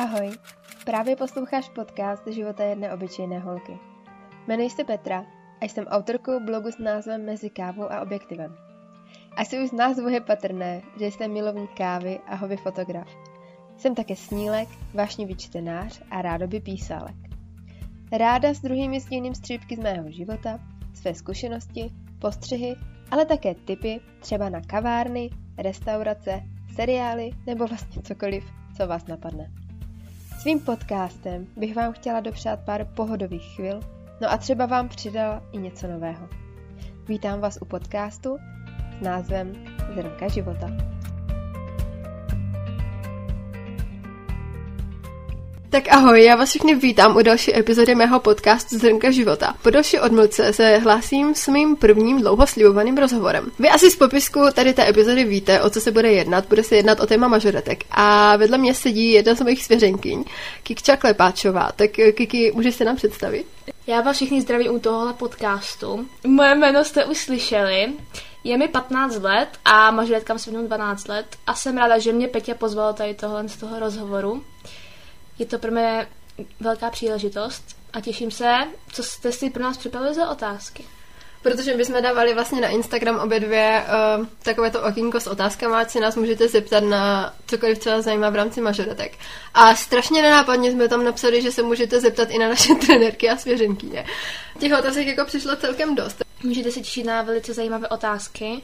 Ahoj, právě posloucháš podcast Života jedné obyčejné holky. Jmenuji se Petra a jsem autorkou blogu s názvem Mezi kávou a objektivem. Asi už z názvu je patrné, že jsem milovník kávy a hobby fotograf. Jsem také snílek, vášnivý čtenář a rádoby písálek. Ráda s druhými sdílím střípky z mého života, své zkušenosti, postřehy, ale také tipy třeba na kavárny, restaurace, seriály nebo vlastně cokoliv, co vás napadne. Svým podcastem bych vám chtěla dopřát pár pohodových chvil, no a třeba vám přidala i něco nového. Vítám vás u podcastu s názvem Zrnka života. Tak ahoj, já vás všechny vítám u další epizody mého podcastu Zrnka života. Po další odmlce se hlásím s mým prvním dlouho slibovaným rozhovorem. Vy asi z popisku tady té epizody víte, o co se bude jednat. Bude se jednat o téma mažoretek. A vedle mě sedí jedna z mojich svěřenkyň, Kikča Klepáčová. Tak Kiki, můžeš se nám představit? Já vás všichni zdravím u tohohle podcastu. Moje jméno jste už slyšeli. Je mi 15 let a mažoretkám se 12 let a jsem ráda, že mě Petě pozvala tady tohle z toho rozhovoru. Je to pro mě velká příležitost a těším se, co jste si pro nás připravili za otázky. Protože bychom dávali vlastně na Instagram obě dvě uh, takové to okýnko s otázkami, ať si nás můžete zeptat na cokoliv, co vás zajímá v rámci mažoretek. A strašně nenápadně jsme tam napsali, že se můžete zeptat i na naše trenérky a svěřenkyně. Těch otázek jako přišlo celkem dost. Můžete se těšit na velice zajímavé otázky.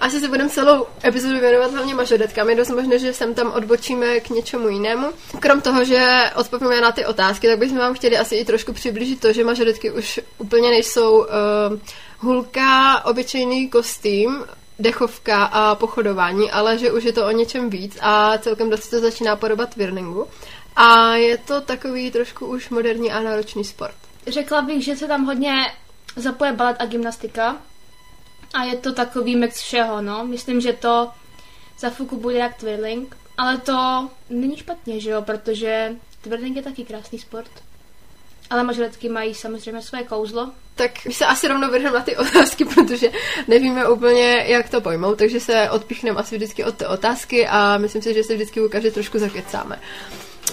Asi se budeme celou epizodu věnovat hlavně mažoretkám. Je dost možné, že sem tam odbočíme k něčemu jinému. Krom toho, že odpovíme na ty otázky, tak bychom vám chtěli asi i trošku přiblížit to, že mažoretky už úplně nejsou uh, hulka, obyčejný kostým, dechovka a pochodování, ale že už je to o něčem víc a celkem dost to začíná podobat twirlingu. A je to takový trošku už moderní a náročný sport. Řekla bych, že se tam hodně zapoje balet a gymnastika, a je to takový mix všeho, no. Myslím, že to za chvilku bude jak twirling, ale to není špatně, že jo, protože twirling je taky krásný sport. Ale mažoretky mají samozřejmě své kouzlo. Tak my se asi rovnou vrhneme na ty otázky, protože nevíme úplně, jak to pojmout, takže se odpíchneme asi vždycky od té otázky a myslím si, že se vždycky u každé trošku zakecáme.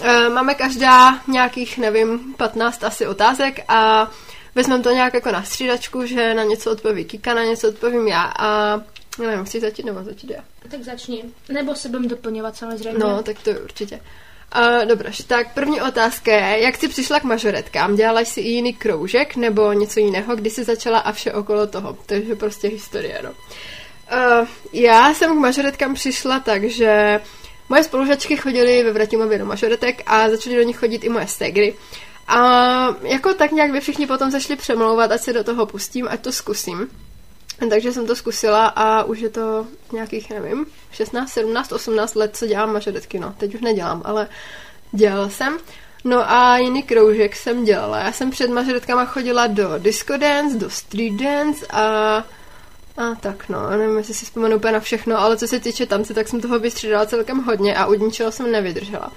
E, máme každá nějakých, nevím, 15 asi otázek a vezmeme to nějak jako na střídačku, že na něco odpoví Kika, na něco odpovím já a nevím, chci začít nebo začít já. Tak začni. Nebo se budeme doplňovat samozřejmě. No, tak to je určitě. Uh, dobře, tak první otázka je, jak jsi přišla k mažoretkám? Dělala jsi i jiný kroužek nebo něco jiného, kdy jsi začala a vše okolo toho? Takže prostě historie, no. Uh, já jsem k mažoretkám přišla tak, že moje spolužačky chodily ve Vratimově do mažoretek a začaly do nich chodit i moje stegry. A jako tak nějak by všichni potom zašli přemlouvat, ať se do toho pustím, ať to zkusím. Takže jsem to zkusila a už je to nějakých, nevím, 16, 17, 18 let, co dělám mažoretky, no. Teď už nedělám, ale dělala jsem. No a jiný kroužek jsem dělala. Já jsem před mažoretkama chodila do disco dance, do street dance a a tak no, nevím, jestli si vzpomenu úplně na všechno, ale co se týče tance, tak jsem toho vystřídala celkem hodně a u jsem nevydržela.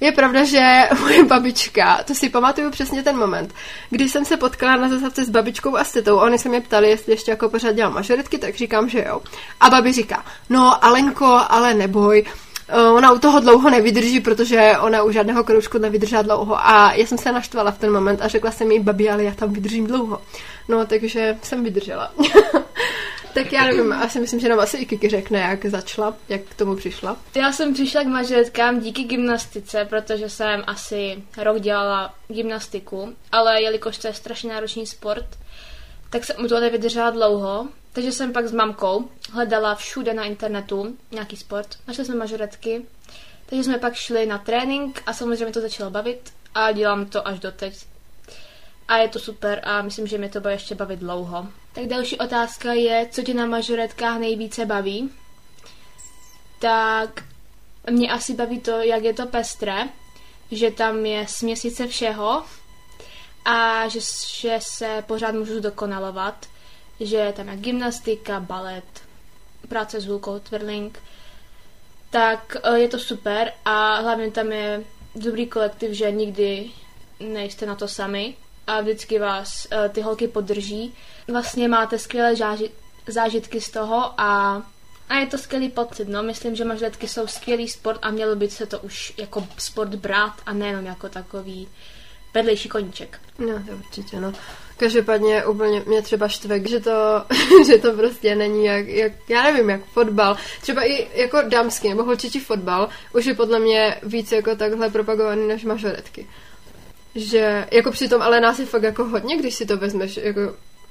Je pravda, že moje babička, to si pamatuju přesně ten moment, když jsem se potkala na zastávce s babičkou a s tetou, oni se mě ptali, jestli ještě jako pořád dělám mažoretky, tak říkám, že jo. A babi říká, no Alenko, ale neboj, eh, ona u toho dlouho nevydrží, protože ona u žádného kroužku nevydržela dlouho. A já jsem se naštvala v ten moment a řekla jsem jí, babi, ale já tam vydržím dlouho. No, takže jsem vydržela. Tak já nevím, asi myslím, že nám asi i Kiki řekne, jak začala, jak k tomu přišla. Já jsem přišla k mažoretkám díky gymnastice, protože jsem asi rok dělala gymnastiku, ale jelikož to je strašně náročný sport, tak jsem u toho nevydržela dlouho, takže jsem pak s mamkou hledala všude na internetu nějaký sport. Našli jsme mažoretky, takže jsme pak šli na trénink a samozřejmě to začalo bavit a dělám to až doteď. A je to super a myslím, že mě to bude ještě bavit dlouho. Tak další otázka je, co tě na mažoretkách nejvíce baví? Tak mě asi baví to, jak je to pestré, že tam je směsice všeho a že, že se pořád můžu dokonalovat, že tam je gymnastika, balet, práce s hůlkou, twirling, tak e, je to super a hlavně tam je dobrý kolektiv, že nikdy nejste na to sami a vždycky vás uh, ty holky podrží. Vlastně máte skvělé záži- zážitky z toho a A je to skvělý pocit, no. Myslím, že mažletky jsou skvělý sport a mělo by se to už jako sport brát a nejenom jako takový vedlejší koníček. No, to určitě, no. Každopádně úplně mě třeba štve, že to, že to prostě není jak, jak, já nevím, jak fotbal. Třeba i jako dámský nebo holčičí fotbal už je podle mě víc jako takhle propagovaný než mažoretky. Že jako přitom, ale nás je fakt jako hodně, když si to vezmeš jako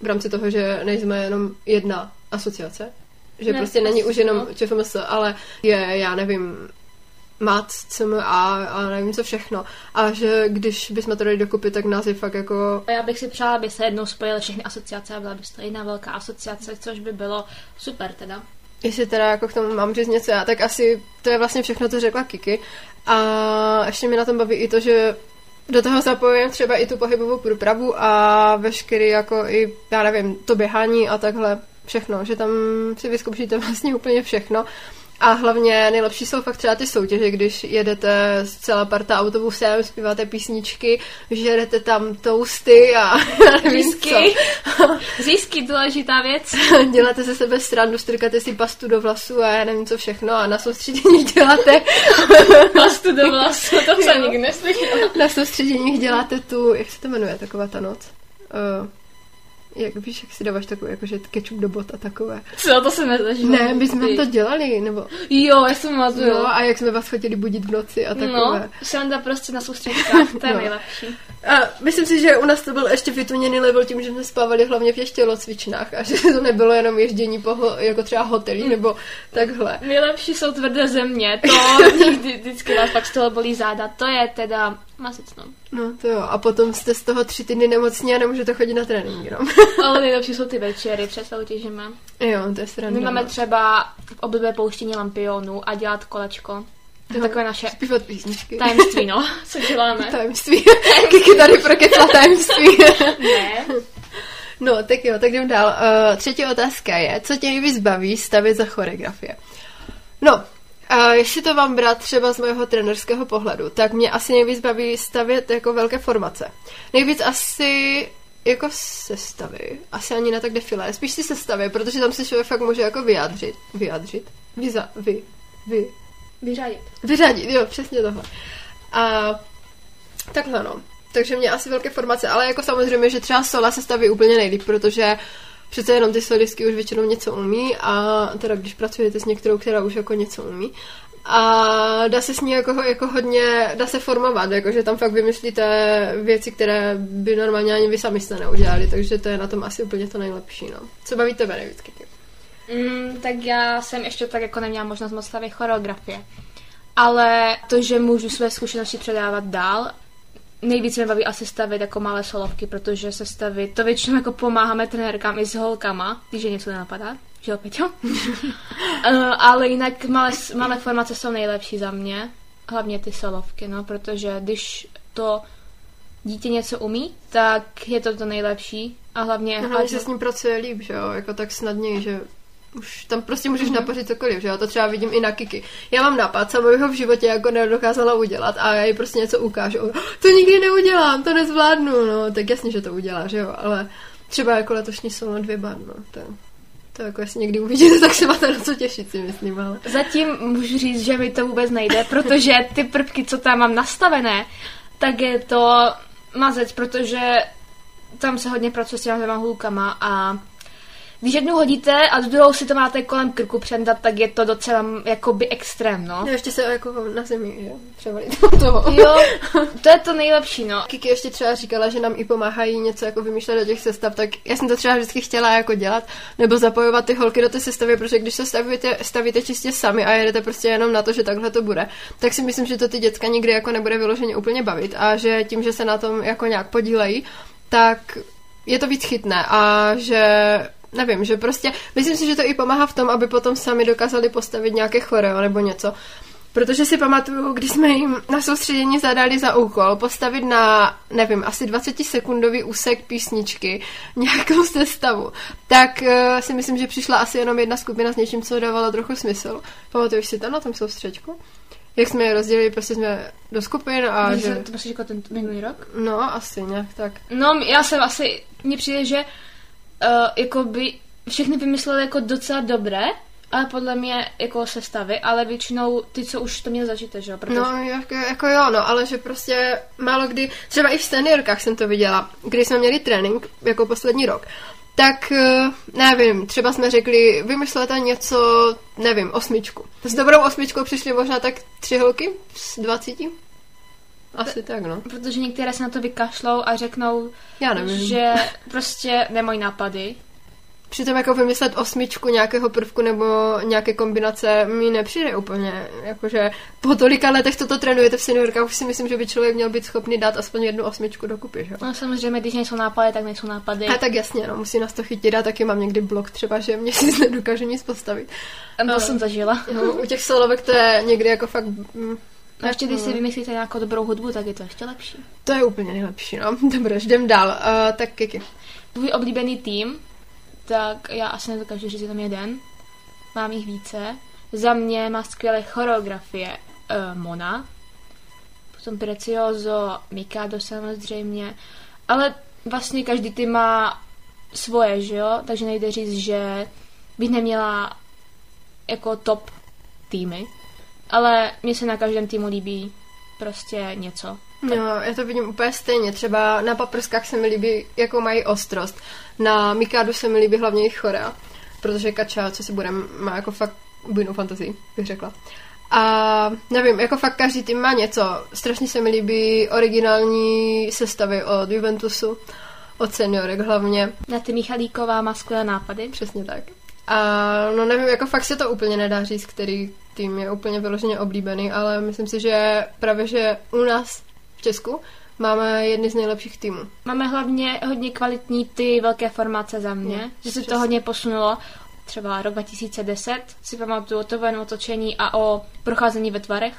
v rámci toho, že nejsme jenom jedna asociace. Že ne, prostě není už jenom no. ČFMS, ale je, já nevím, mat, CMA a nevím co všechno. A že když bychom to dali dokupy, tak nás je fakt jako... Já bych si přála, aby se jednou spojily všechny asociace a byla by to jedna velká asociace, což by bylo super teda. Jestli teda jako k tomu mám říct něco já, tak asi to je vlastně všechno, co řekla Kiki. A ještě mi na tom baví i to, že do toho zapojujeme třeba i tu pohybovou průpravu a veškerý jako i, já nevím, to běhání a takhle všechno, že tam si vyzkoušíte vlastně úplně všechno a hlavně nejlepší jsou fakt třeba ty soutěže, když jedete z celá parta autobusem, zpíváte písničky, žerete tam toasty a Řízky. Řízky, důležitá věc. děláte se sebe strandu, strkáte si pastu do vlasu a já nevím co všechno a na soustředění děláte... pastu do vlasu, to jsem nikdy neslyšela. Na soustředění děláte tu, jak se to jmenuje, taková ta noc? Uh, jak víš, jak si dáváš takový, jakože ketchup do bot a takové. Co, to se nezažilo. Ne, my jsme to dělali, nebo... Jo, já jsem mazuju. No, a jak jsme vás chodili budit v noci a takové. No, sranda prostě na soustředkách, to je no. nejlepší. A myslím si, že u nás to byl ještě vytuněný level tím, že jsme spávali hlavně v těch tělocvičnách a že to nebylo jenom ježdění po jako třeba hotelí nebo takhle. Nejlepší jsou tvrdé země, to vždy, vždycky vás pak z toho bolí záda, to je teda masec, no. No to jo, a potom jste z toho tři týdny nemocní a nemůžete chodit na trénink, no. Ale nejlepší jsou ty večery před soutěžemi. Jo, to je sranda. My máme třeba v oblibé pouštění lampionu a dělat kolečko. To je takové naše Zpívat písničky. tajemství, no. Co děláme? Tajemství. Kiki tady proketla tajemství. ne. No, tak jo, tak jdem dál. Uh, třetí otázka je, co tě nejvíc baví stavit za choreografie? No, a jestli to vám brát třeba z mého trenerského pohledu, tak mě asi nejvíc baví stavět jako velké formace. Nejvíc asi jako sestavy, asi ani ne tak defilé, spíš si sestavy, protože tam se člověk fakt může jako vyjádřit, vyjádřit, vyza, vy, vy, Vyřadit. Vyřadit, jo, přesně tohle. A takhle no. Takže mě asi velké formace, ale jako samozřejmě, že třeba sola se staví úplně nejlíp, protože přece jenom ty solistky už většinou něco umí a teda když pracujete s některou, která už jako něco umí, a dá se s ní jako, jako hodně, dá se formovat, jakože tam fakt vymyslíte věci, které by normálně ani vy sami jste neudělali, takže to je na tom asi úplně to nejlepší, no. Co baví tebe nejvíc? Mm, tak já jsem ještě tak jako neměla možnost moc stavit choreografie. Ale to, že můžu své zkušenosti předávat dál, nejvíc mě baví asi stavit jako malé solovky, protože se stavit, to většinou jako pomáháme trenérkám i s holkama, když je něco nenapadá, že jo, Peťo? uh, ale jinak malé, malé formace jsou nejlepší za mě, hlavně ty solovky, no, protože když to dítě něco umí, tak je to to nejlepší a hlavně... No, hlavně se s ním pracuje líp, že jo, jako tak snadněji, že už tam prostě můžeš mm-hmm. napařit cokoliv, že jo, to třeba vidím i na Kiki. Já mám nápad, sama bych ho v životě jako nedokázala udělat a já jí prostě něco ukážu. To nikdy neudělám, to nezvládnu, no, tak jasně, že to udělá, že jo, ale třeba jako letošní solo dvě bar, no, to, to jako jestli někdy uvidíte, tak se máte na co těšit, si myslím, ale... Zatím můžu říct, že mi to vůbec nejde, protože ty prvky, co tam mám nastavené, tak je to mazec, protože tam se hodně pracuje s těma hulkama a když jednu hodíte a druhou si to máte kolem krku přendat, tak je to docela jakoby extrém, no. No ještě se jako na zemi, že? Převalit toho. Jo, to je to nejlepší, no. Kiki ještě třeba říkala, že nám i pomáhají něco jako vymýšlet do těch sestav, tak já jsem to třeba vždycky chtěla jako dělat, nebo zapojovat ty holky do té sestavy, protože když se stavíte, stavíte čistě sami a jedete prostě jenom na to, že takhle to bude, tak si myslím, že to ty děcka nikdy jako nebude vyloženě úplně bavit a že tím, že se na tom jako nějak podílejí, tak je to víc chytné a že nevím, že prostě, myslím si, že to i pomáhá v tom, aby potom sami dokázali postavit nějaké choreo nebo něco. Protože si pamatuju, když jsme jim na soustředění zadali za úkol postavit na, nevím, asi 20 sekundový úsek písničky nějakou sestavu, tak uh, si myslím, že přišla asi jenom jedna skupina s něčím, co dávalo trochu smysl. Pamatuješ si to na tom soustředku? Jak jsme je rozdělili, prostě jsme do skupin a Může, že... To prostě jako ten minulý rok? No, asi nějak tak. No, já jsem asi, mně přijde, že uh, jako by všechny vymysleli jako docela dobré, ale podle mě jako sestavy, ale většinou ty, co už to měli zažít, že jo? Protože... No, jako, jako jo, no, ale že prostě málo kdy, třeba i v seniorkách jsem to viděla, když jsme měli trénink, jako poslední rok, tak eh, nevím, třeba jsme řekli, vymyslete něco, nevím, osmičku. S dobrou osmičkou přišly možná tak tři holky z dvacíti. Asi tak, no. Protože některé se na to vykašlou a řeknou, Já nevím. že prostě nemají nápady. Přitom jako vymyslet osmičku nějakého prvku nebo nějaké kombinace mi nepřijde úplně. Jakože po tolika letech, co to trénujete v seniorkách, už si myslím, že by člověk měl být schopný dát aspoň jednu osmičku dokupy, že? jo? No samozřejmě, když nejsou nápady, tak nejsou nápady. A tak jasně, no, musí nás to chytit a taky mám někdy blok třeba, že mě si nedokážu nic postavit. To Ale- jsem zažila. No, u těch solovek to je někdy jako fakt... A ještě když si no. vymyslíte nějakou dobrou hudbu, tak je to ještě lepší. To je úplně nejlepší, no. Dobře, jdem dál. Uh, tak Kiki. Tvůj oblíbený tým, tak já asi nedokážu říct jenom jeden. Mám jich více. Za mě má skvělé choreografie uh, Mona, potom Precioso, Mikado samozřejmě, ale vlastně každý tým má svoje, že jo? Takže nejde říct, že bych neměla jako top týmy, ale mně se na každém týmu líbí prostě něco. No, já to vidím úplně stejně. Třeba na paprskách se mi líbí, jako mají ostrost. Na Mikádu se mi líbí hlavně jejich chorea, protože Kača, co si budem, má jako fakt bujnou fantazii, bych řekla. A nevím, jako fakt každý tým má něco. Strašně se mi líbí originální sestavy od Juventusu, od seniorek hlavně. Na ty Michalíková má skvělé nápady. Přesně tak. A no nevím, jako fakt se to úplně nedá říct, který tým je úplně vyloženě oblíbený, ale myslím si, že právě, že u nás v Česku máme jedny z nejlepších týmů. Máme hlavně hodně kvalitní ty velké formace za mě, Mm, že se to hodně posunulo. Třeba rok 2010 si pamatuju o to ven otočení a o procházení ve tvarech.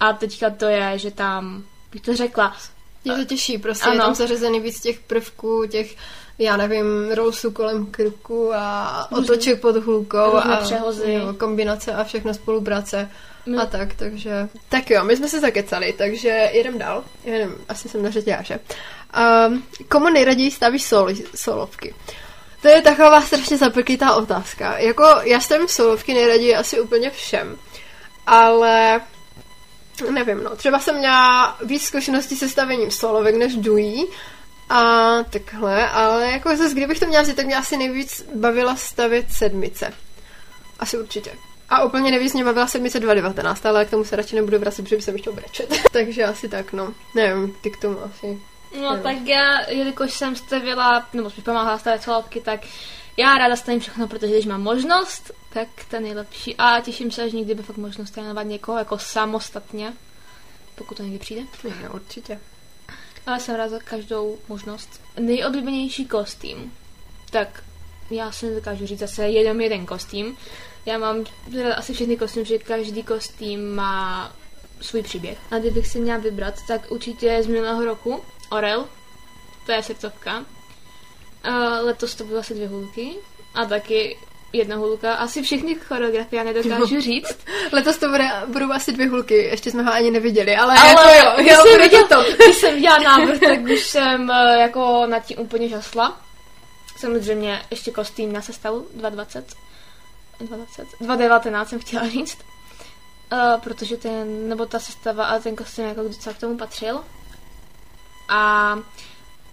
A teďka to je, že tam, bych to řekla, Je to těžší, prostě Ano. je tam zařazený víc těch prvků, těch, já nevím, rousů kolem krku a otoček pod hůlkou různé a přehozy. jo, kombinace a všechno spolupráce No. a tak, takže... Tak jo, my jsme se zakecali, takže jedem dál. Jedem, asi jsem na já, že? Um, komu nejraději stavíš solo, solovky? To je taková strašně zapeklitá otázka. Jako já stavím solovky nejraději asi úplně všem, ale nevím, no. Třeba jsem měla víc zkušeností se stavením solovek než dují a takhle, ale jako zase, kdybych to měla říct, tak mě asi nejvíc bavila stavět sedmice. Asi určitě. A úplně nejvíc mě bavila sedmice 2019, ale k tomu se radši nebudu vracet, protože by se mi chtěl brečet. Takže asi tak, no. Nevím, ty k tomu asi. No Jo. tak já, jelikož jsem stavěla, nebo spíš pomáhala stavět solovky, tak já ráda stavím všechno, protože když mám možnost, tak to je nejlepší. A těším se, že někdy by fakt možnost trénovat někoho jako samostatně, pokud to někdy přijde. Ne, určitě. Ale jsem ráda za každou možnost. Nejoblíbenější kostým. Tak já si nedokážu říct zase jenom jeden kostým. Já mám teda asi všechny kostým, že každý kostým má svůj příběh. A kdybych si měla vybrat, tak určitě z minulého roku Orel, to je srdcovka. A letos to bylo asi dvě hulky a taky jedna hulka. Asi všechny choreografie já nedokážu říct. Letos to bude, budou asi dvě hulky, ještě jsme ho ani neviděli, ale, Ale jako jo, když jo, jsem bude viděla, to. když jsem viděla návrh, tak už jsem eh, jako nad tím úplně žasla. Samozřejmě ještě kostým na sestavu 2020. 2020? 2019 jsem chtěla říct. Uh, protože ten, nebo ta sestava a ten kostým jako docela k tomu patřil. A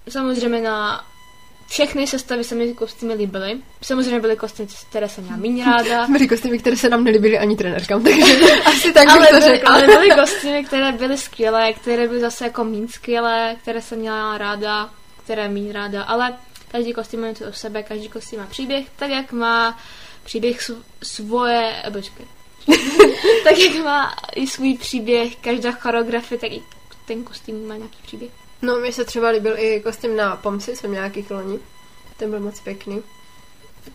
samozřejmě na všechny sestavy se mi kostýmy líbily. Samozřejmě byly kostýmy, které jsem měla méně ráda. Byly kostýmy, které se nám nelíbily ani trenérkám, takže asi tak bych ale, to byly, řekla. ale byly kostýmy, které byly skvělé, které byly zase jako méně skvělé, které jsem měla ráda, které méně ráda, ale každý kostým má něco o sebe, každý kostým má příběh, tak jak má příběh sv- svoje, eh, počkej, tak jak má i svůj příběh, každá choreografie, tak i ten kostým má nějaký příběh. No, mně se třeba líbil i kostým na Pomsi, jsem nějaký loni. Ten byl moc pěkný.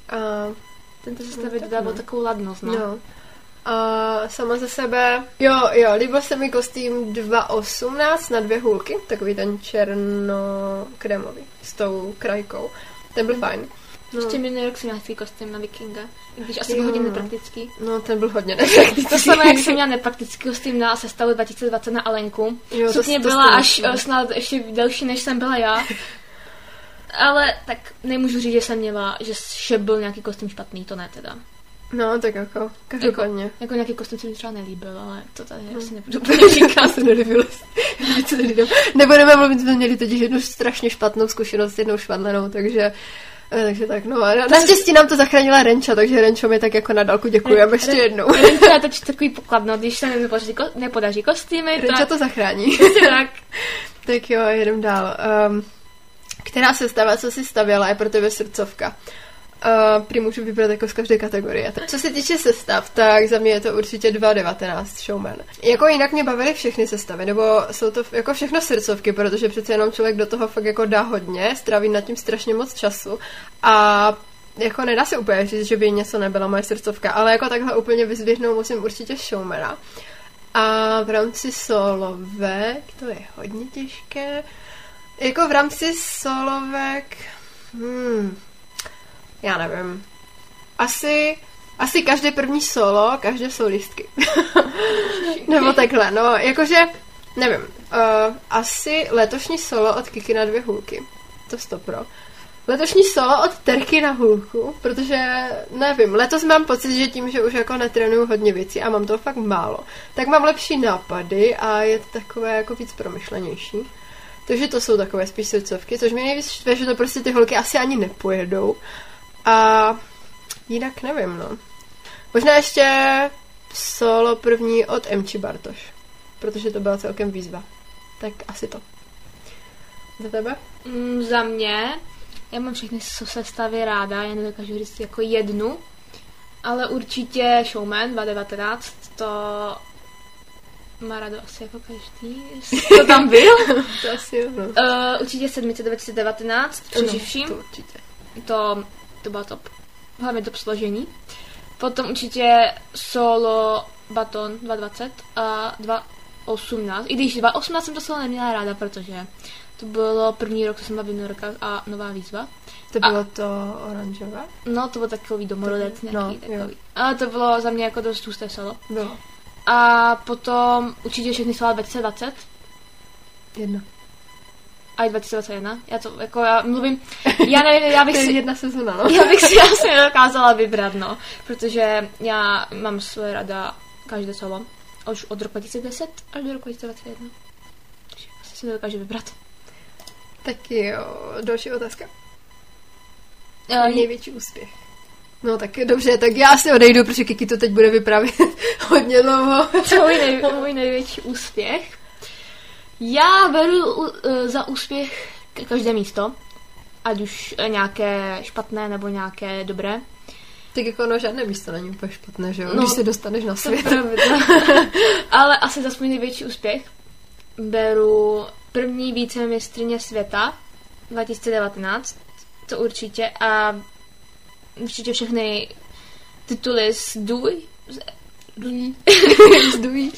A, Tento No, sestavit tak dodával no. takovou ladnost, no. no. A sama ze sebe, jo, jo, líbil se mi kostým 2.18 na dvě hůlky, takový ten černokrémový, s tou krajkou. Ten byl fajn. No, Ještě minulý rok jsem měla svůj kostým na vikinga, i když asi byl hodně nepraktický. no, ten byl hodně nepraktický. To samé, jak jsem měla nepraktický kostým na sestavu 2020 na Alenku. Jo, to- to byla jste až eh, snad ještě delší, než jsem byla já. Ale tak nemůžu říct, že jsem měla, že, byl nějaký kostým špatný, to ne teda. No, tak jako, každopádně. Jako nějaký kostým se mi třeba nelíbil, ale to tady hmm. asi nebudu úplně říkat. se nelíbilo. Nebudeme mluvit, jsme měli totiž jednu strašně špatnou zkušenost s jednou švadlenou, takže takže tak, no a naštěstí nám to zachránila Renča, takže Renčo mi tak jako na dálku děkujeme ještě jednou. Renča je to takový pokladno, když se nepodaří, ko, nepodaří kostýmy. Renča tak... to zachrání. tak. tak jo, jedem dál. Um, která sestava, co si stavěla, je pro tebe srdcovka? Uh, prý můžu vybrat jako z každé kategorie. Co se týče sestav, tak za mě je to určitě 2.19 Showman. Jako jinak mě bavily všechny sestavy, nebo jsou to jako všechno srdcovky, protože přece jenom člověk do toho fakt jako dá hodně, stráví nad tím strašně moc času a jako nedá se úplně říct, že by něco nebyla moje srdcovka, ale jako takhle úplně vyzvěhnout musím určitě Showmana. A v rámci solovek, to je hodně těžké, jako v rámci solovek, hmm, já nevím. Asi, asi každé první solo, každé solistky. Nebo takhle, no, jakože, nevím, uh, asi letošní solo od Kiki na dvě hůlky. To stopro. Letošní solo od Terky na hůlku, protože nevím, letos mám pocit, že tím, že už jako netrénuju hodně věcí a mám toho fakt málo, tak mám lepší nápady a je to takové jako víc promyšlenější. Takže to jsou takové spíš srdcovky, což mi nejvíc štve, že to prostě ty holky asi ani nepojedou. A jinak nevím, no. Možná ještě solo první od Mči Bartoš, protože to byla celkem výzva. Tak asi to. Za tebe? Mm, za mě, já mám všechny sestavy ráda, já nedokážu říct jako jednu, ale určitě Showman 2019, to má rado asi jako každý. To tam byl? to asi jo. No. Uh, určitě sedmice 2019, přeživším. No, to určitě. To to bylo top. Hlavně top složení. Potom určitě solo Baton 220 a 218. I když 218 jsem to solo neměla ráda, protože to bylo první rok, co jsem byla v a nová výzva. To bylo a, to oranžové? No, to byl takový domorodec nějaký no, takový. Jo. Ale to bylo za mě jako dost husté solo. Bylo. A potom určitě všechny solo 2020. Jedno a 2021. Já to, jako já mluvím, já nevím, já bych to je si... jedna sezona, no. Já bych si asi nedokázala vybrat, no. Protože já mám svoje rada každé solo. Už od roku 2010 až do roku 2021. Takže asi si nedokážu vybrat. Tak jo, další otázka. Uh, Největší úspěch. No tak dobře, tak já si odejdu, protože Kiki to teď bude vyprávět hodně dlouho. Tvůj, nej, můj největší úspěch já beru uh, za úspěch každé místo, ať už nějaké špatné nebo nějaké dobré. Tak jako no, žádné místo není úplně špatné, že jo? No, Když se dostaneš na svět. Ale asi za svůj největší úspěch beru první vícemistrně světa 2019, to určitě, a určitě všechny tituly z Duj, Dují. Zdují.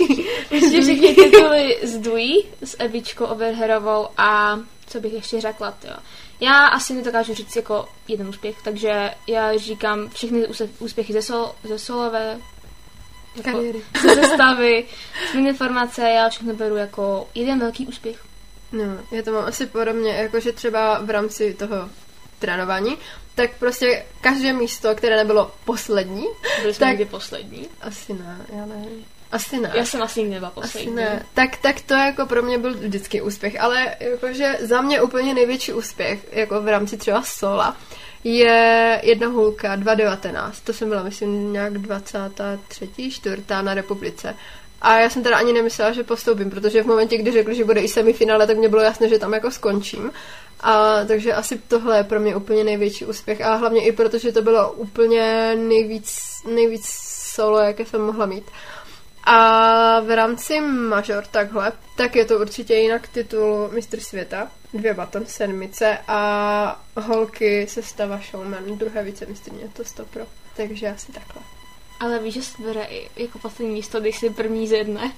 Ještě všechny tituly zdují s Evičkou Overherovou a co bych ještě řekla, jo. Já asi nedokážu říct jako jeden úspěch, takže já říkám všechny úspěchy ze, sol, ze solové jako, kariéry. Ze sestavy, informace, já všechno beru jako jeden velký úspěch. No, já to mám asi podobně, jakože třeba v rámci toho trénování, tak prostě každé místo, které nebylo poslední. Byli jsme tak... někdy poslední? Asi ne, já nevím. Asi ne. Já jsem asi nebyla poslední. Asi ne. Tak, tak to jako pro mě byl vždycky úspěch, ale jakože za mě úplně největší úspěch, jako v rámci třeba sola, je jedna hůlka 2.19. To jsem byla, myslím, nějak 23. čtvrtá na republice. A já jsem teda ani nemyslela, že postoupím, protože v momentě, kdy řekli, že bude i semifinále, tak mě bylo jasné, že tam jako skončím. A takže asi tohle je pro mě úplně největší úspěch. A hlavně i protože to bylo úplně nejvíc, nejvíc solo, jaké jsem mohla mít. A v rámci Major takhle, tak je to určitě jinak titul mistr světa, dvě baton sedmice a holky se stava showman, druhé vicemistrně, to stopro. Takže asi takhle. Ale víš, že se bere jako poslední místo, když si první z jedné.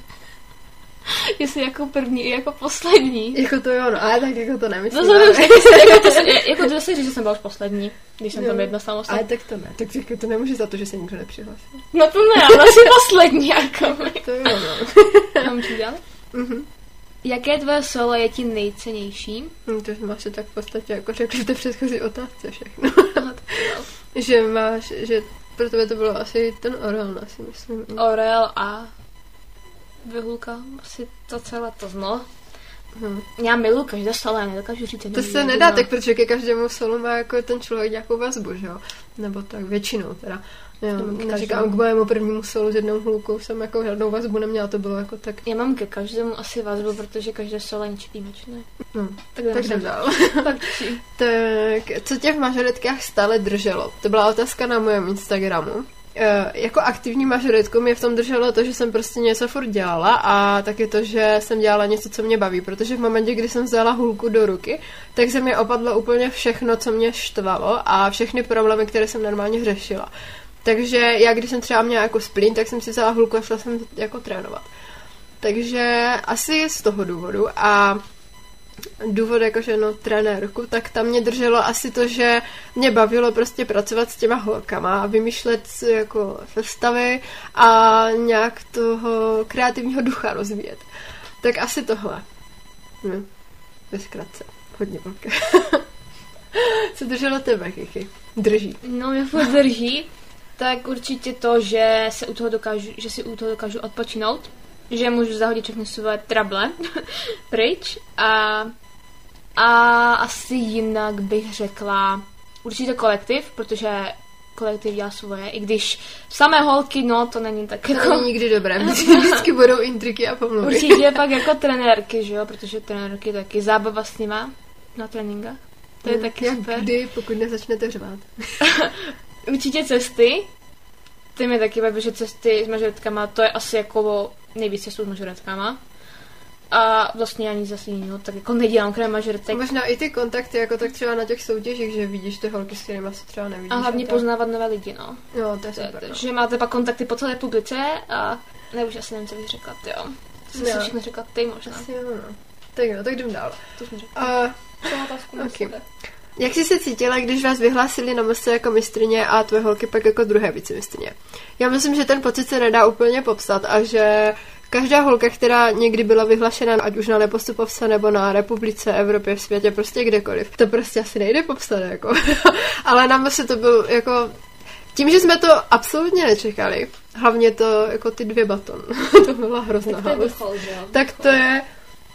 Jestli jako první i jako poslední. Jako to jo, no, ale tak jako to nemyslím. No, to jako, jako, to, jako to se říct, že jsem byla už poslední, když jsem jo. tam jedna samostatná. Ale tak to ne, tak jako to nemůže za to, že se nikdo nepřihlásil. No to ne, ale jsi poslední, jako To jo, no. Já můžu dělat? Mhm. Jaké tvoje solo je ti nejcennější? No, to máš tak v podstatě jako řekli v té předchozí otázce všechno. že máš, že pro tebe to bylo asi ten Orel, si myslím. Orel a vyhulka, asi to celé to zno. Hmm. Já miluji každé solo, já nedokážu říct To se nedá tak, protože ke každému solu má jako ten člověk nějakou vazbu, že jo? Nebo tak většinou teda. Jo, neříkám k mojemu prvnímu solu s jednou hlukou jsem jako žádnou vazbu neměla, to bylo jako tak. Já mám ke každému asi vazbu, protože každé solo je něčí výjimečné. No, tak, tak jdem dál. tak, tak, co tě v mažoretkách stále drželo? To byla otázka na mém Instagramu. Uh, jako aktivní mažoretku mě v tom drželo to, že jsem prostě něco furt dělala a taky to, že jsem dělala něco, co mě baví, protože v momentě, kdy jsem vzala hůlku do ruky, tak se mi opadlo úplně všechno, co mě štvalo a všechny problémy, které jsem normálně řešila. Takže já, když jsem třeba měla jako splín, tak jsem si vzala hůlku a šla jsem jako trénovat. Takže asi z toho důvodu a důvod jakože no trenérku, tak tam mě drželo asi to, že mě bavilo prostě pracovat s těma holkama a vymýšlet jako sestavy a nějak toho kreativního ducha rozvíjet. Tak asi tohle. Hm. Ve zkratce. Hodně velké. Co drželo tebe, Kiki? Drží. No, mě furt drží. Tak určitě to, že se u toho dokážu, že si u toho dokážu odpočinout, že můžu zahodit všechny své trable pryč a, a asi jinak bych řekla určitě kolektiv, protože kolektiv dělá svoje, i když samé holky, no, to není tak jako... To není nikdy dobré, vždycky budou intriky a pomluvy. Určitě pak jako trenérky, že jo, protože trenérky taky zábava s nima na tréninkách. To je hmm, taky jak super. kdy, pokud nezačnete řvát. Určitě cesty. Ty mi taky baví, že cesty s mažoretkama, to je asi jako nejvíc cestů s mažoretkama. A vlastně ani zase jiného, tak jako nedělám krém mažoretek. Možná i ty kontakty, jako tak třeba na těch soutěžích, že vidíš ty holky, s kterými se třeba nevidíš. A hlavně poznávat nové lidi, no. Jo, to je super. No. Že máte pak kontakty po celé republice a ne, už asi nevím, co bych řekla, jo. To jsem si všechno řekla ty možná. Asi jo, no. Tak jo, tak jdem dál. To jsme řekla. Uh, otázku okay. Jak jsi se cítila, když vás vyhlásili na mostě jako mistrině a tvoje holky pak jako druhé vicemistrině? Já myslím, že ten pocit se nedá úplně popsat a že každá holka, která někdy byla vyhlašena, ať už na nepostupovce nebo na republice, Evropě, v světě, prostě kdekoliv, to prostě asi nejde popsat, jako. Ale nám se to byl jako tím, že jsme to absolutně nečekali, hlavně to jako ty dvě baton, to byla hrozná tak to, tak to je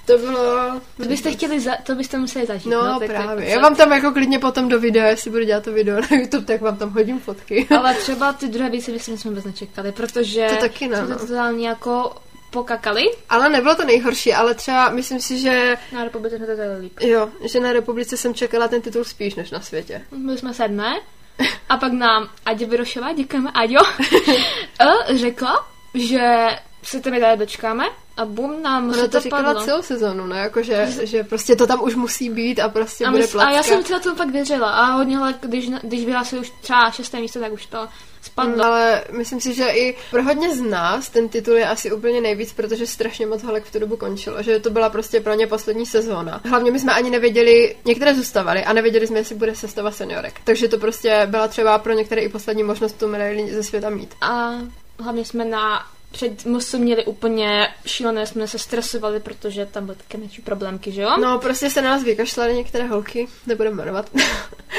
to bylo... To byste chtěli, za, to byste museli zažít. No, no tak právě. Tak, Já vám tam jako klidně potom do videa, jestli budu dělat to video na YouTube, tak vám tam hodím fotky. Ale třeba ty druhé věci bychom jsme vůbec nečekali, protože to taky ne, jsme to totálně jako pokakali. Ale nebylo to nejhorší, ale třeba myslím si, že... Na republice jsme to tady líp. Jo, že na republice jsem čekala ten titul spíš než na světě. Byli jsme sedmé a pak nám Adě Vyrošová, děkujeme Aďo, řekla, že se to tady dočkáme a bum, nám Ona to, říkala padlo. celou sezonu, ne? Jako, že, že prostě to tam už musí být a prostě a bude mys- A já jsem třeba tomu pak věřila a hodně let, když, když byla se už třeba šesté místo, tak už to spadlo. Mm, ale myslím si, že i pro hodně z nás ten titul je asi úplně nejvíc, protože strašně moc holek v tu dobu končilo, že to byla prostě pro ně poslední sezóna. Hlavně my jsme ani nevěděli, některé zůstavaly a nevěděli jsme, jestli bude sestava seniorek. Takže to prostě byla třeba pro některé i poslední možnost tu medaili ze světa mít. A hlavně jsme na před mostem měli úplně šílené, jsme se stresovali, protože tam byly také menší problémky, že jo? No, prostě se na nás vykašlali některé holky, nebudeme jmenovat.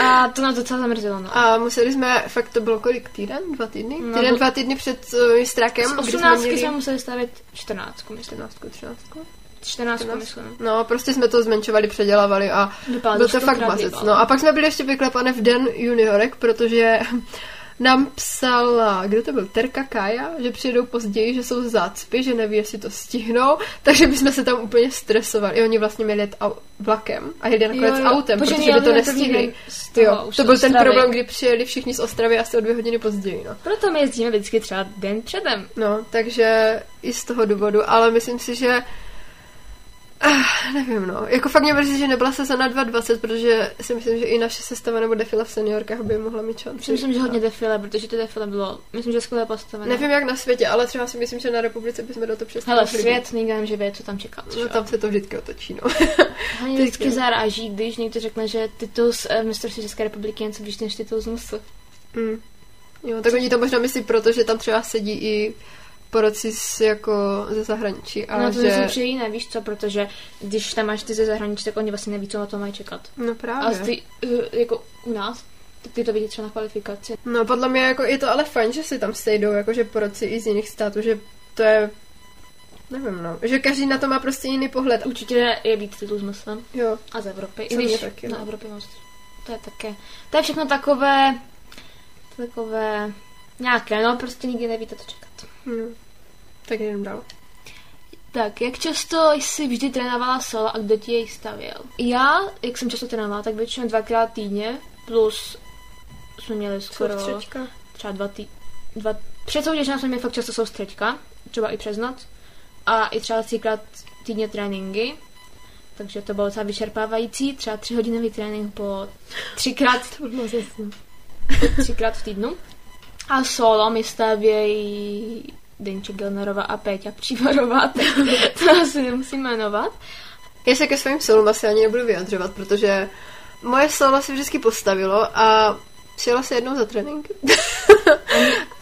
A to nás docela zamrzelo, no. A museli jsme, fakt to bylo kolik týden? Dva týdny? No, týden, dva týdny před uh, mistrákem. Z 18 jsme, měli... jsme museli stavit 14, myslím. 14, 13. 14, 14, myslím. No, prostě jsme to zmenšovali, předělávali a Vypadalo byl to fakt mazec. No a pak jsme byli ještě vyklepané v den juniorek, protože nám psala, kdo to byl, Terka Kaja, že přijedou později, že jsou zácpy, že neví, jestli to stihnou, takže bychom se tam úplně stresovali. I oni vlastně měli jet au- vlakem a jeli nakonec jo, jo. autem, Bože, protože by to nestihli. Jo, to byl ten problém, kdy přijeli všichni z Ostravy asi o dvě hodiny později. No. Proto my jezdíme vždycky třeba den předem. No, takže i z toho důvodu, ale myslím si, že Ah, nevím, no. Jako fakt mě mrzí, že nebyla sezona 2.20, protože si myslím, že i naše sestava nebo defile v seniorkách by mohla mít šanci. Myslím, že hodně defile, protože to defile bylo, myslím, že skvěle postavené. Nevím, jak na světě, ale třeba si myslím, že na republice bychom do toho přestali. Ale svět, nikdo že ví, co tam čeká. No tam se to vždycky otočí, no. Mě vždycky zaráží, když někdo řekne, že titul z uh, mistrovství České republiky je něco blíž než titul z MUS. Mm. Jo, tak oni to možná myslí, protože tam třeba sedí i poroci z, jako ze zahraničí. A no to že... jsou jiné, víš co, protože když tam máš ty ze zahraničí, tak oni vlastně neví, co na to mají čekat. No právě. A ty, uh, jako u nás, tak ty to vidí třeba na kvalifikaci. No, podle mě jako je to ale fajn, že si tam sejdou, jakože poroci i z jiných států, že to je Nevím, no. Že každý na to má prostě jiný pohled. Určitě je víc titul s myslím. Jo. A z Evropy. I když taky, na no. Evropě. To je také. To je všechno takové, takové nějaké, no prostě nikdy nevíte, co čekat. Hm. Tak jdem dál. Tak, jak často jsi vždy trénovala solo a kdo ti jej stavěl? Já, jak jsem často trénovala, tak většinou dvakrát týdně, plus jsme měli skoro Soustřečka. třeba dva tý... Dva... Před soutěžem jsme měli fakt často soustřečka, třeba i přes noc. A i třeba třikrát týdně tréninky. Takže to bylo docela vyčerpávající. Třeba tři hodinový trénink po třikrát, To bylo třikrát v týdnu. A solo mi stavějí Denče Gelnerová a Péťa Přívarová, tak to asi nemusím jmenovat. Já se ke svým solům asi ani nebudu vyjadřovat, protože moje solo si vždycky postavilo a přijela se jednou za trénink.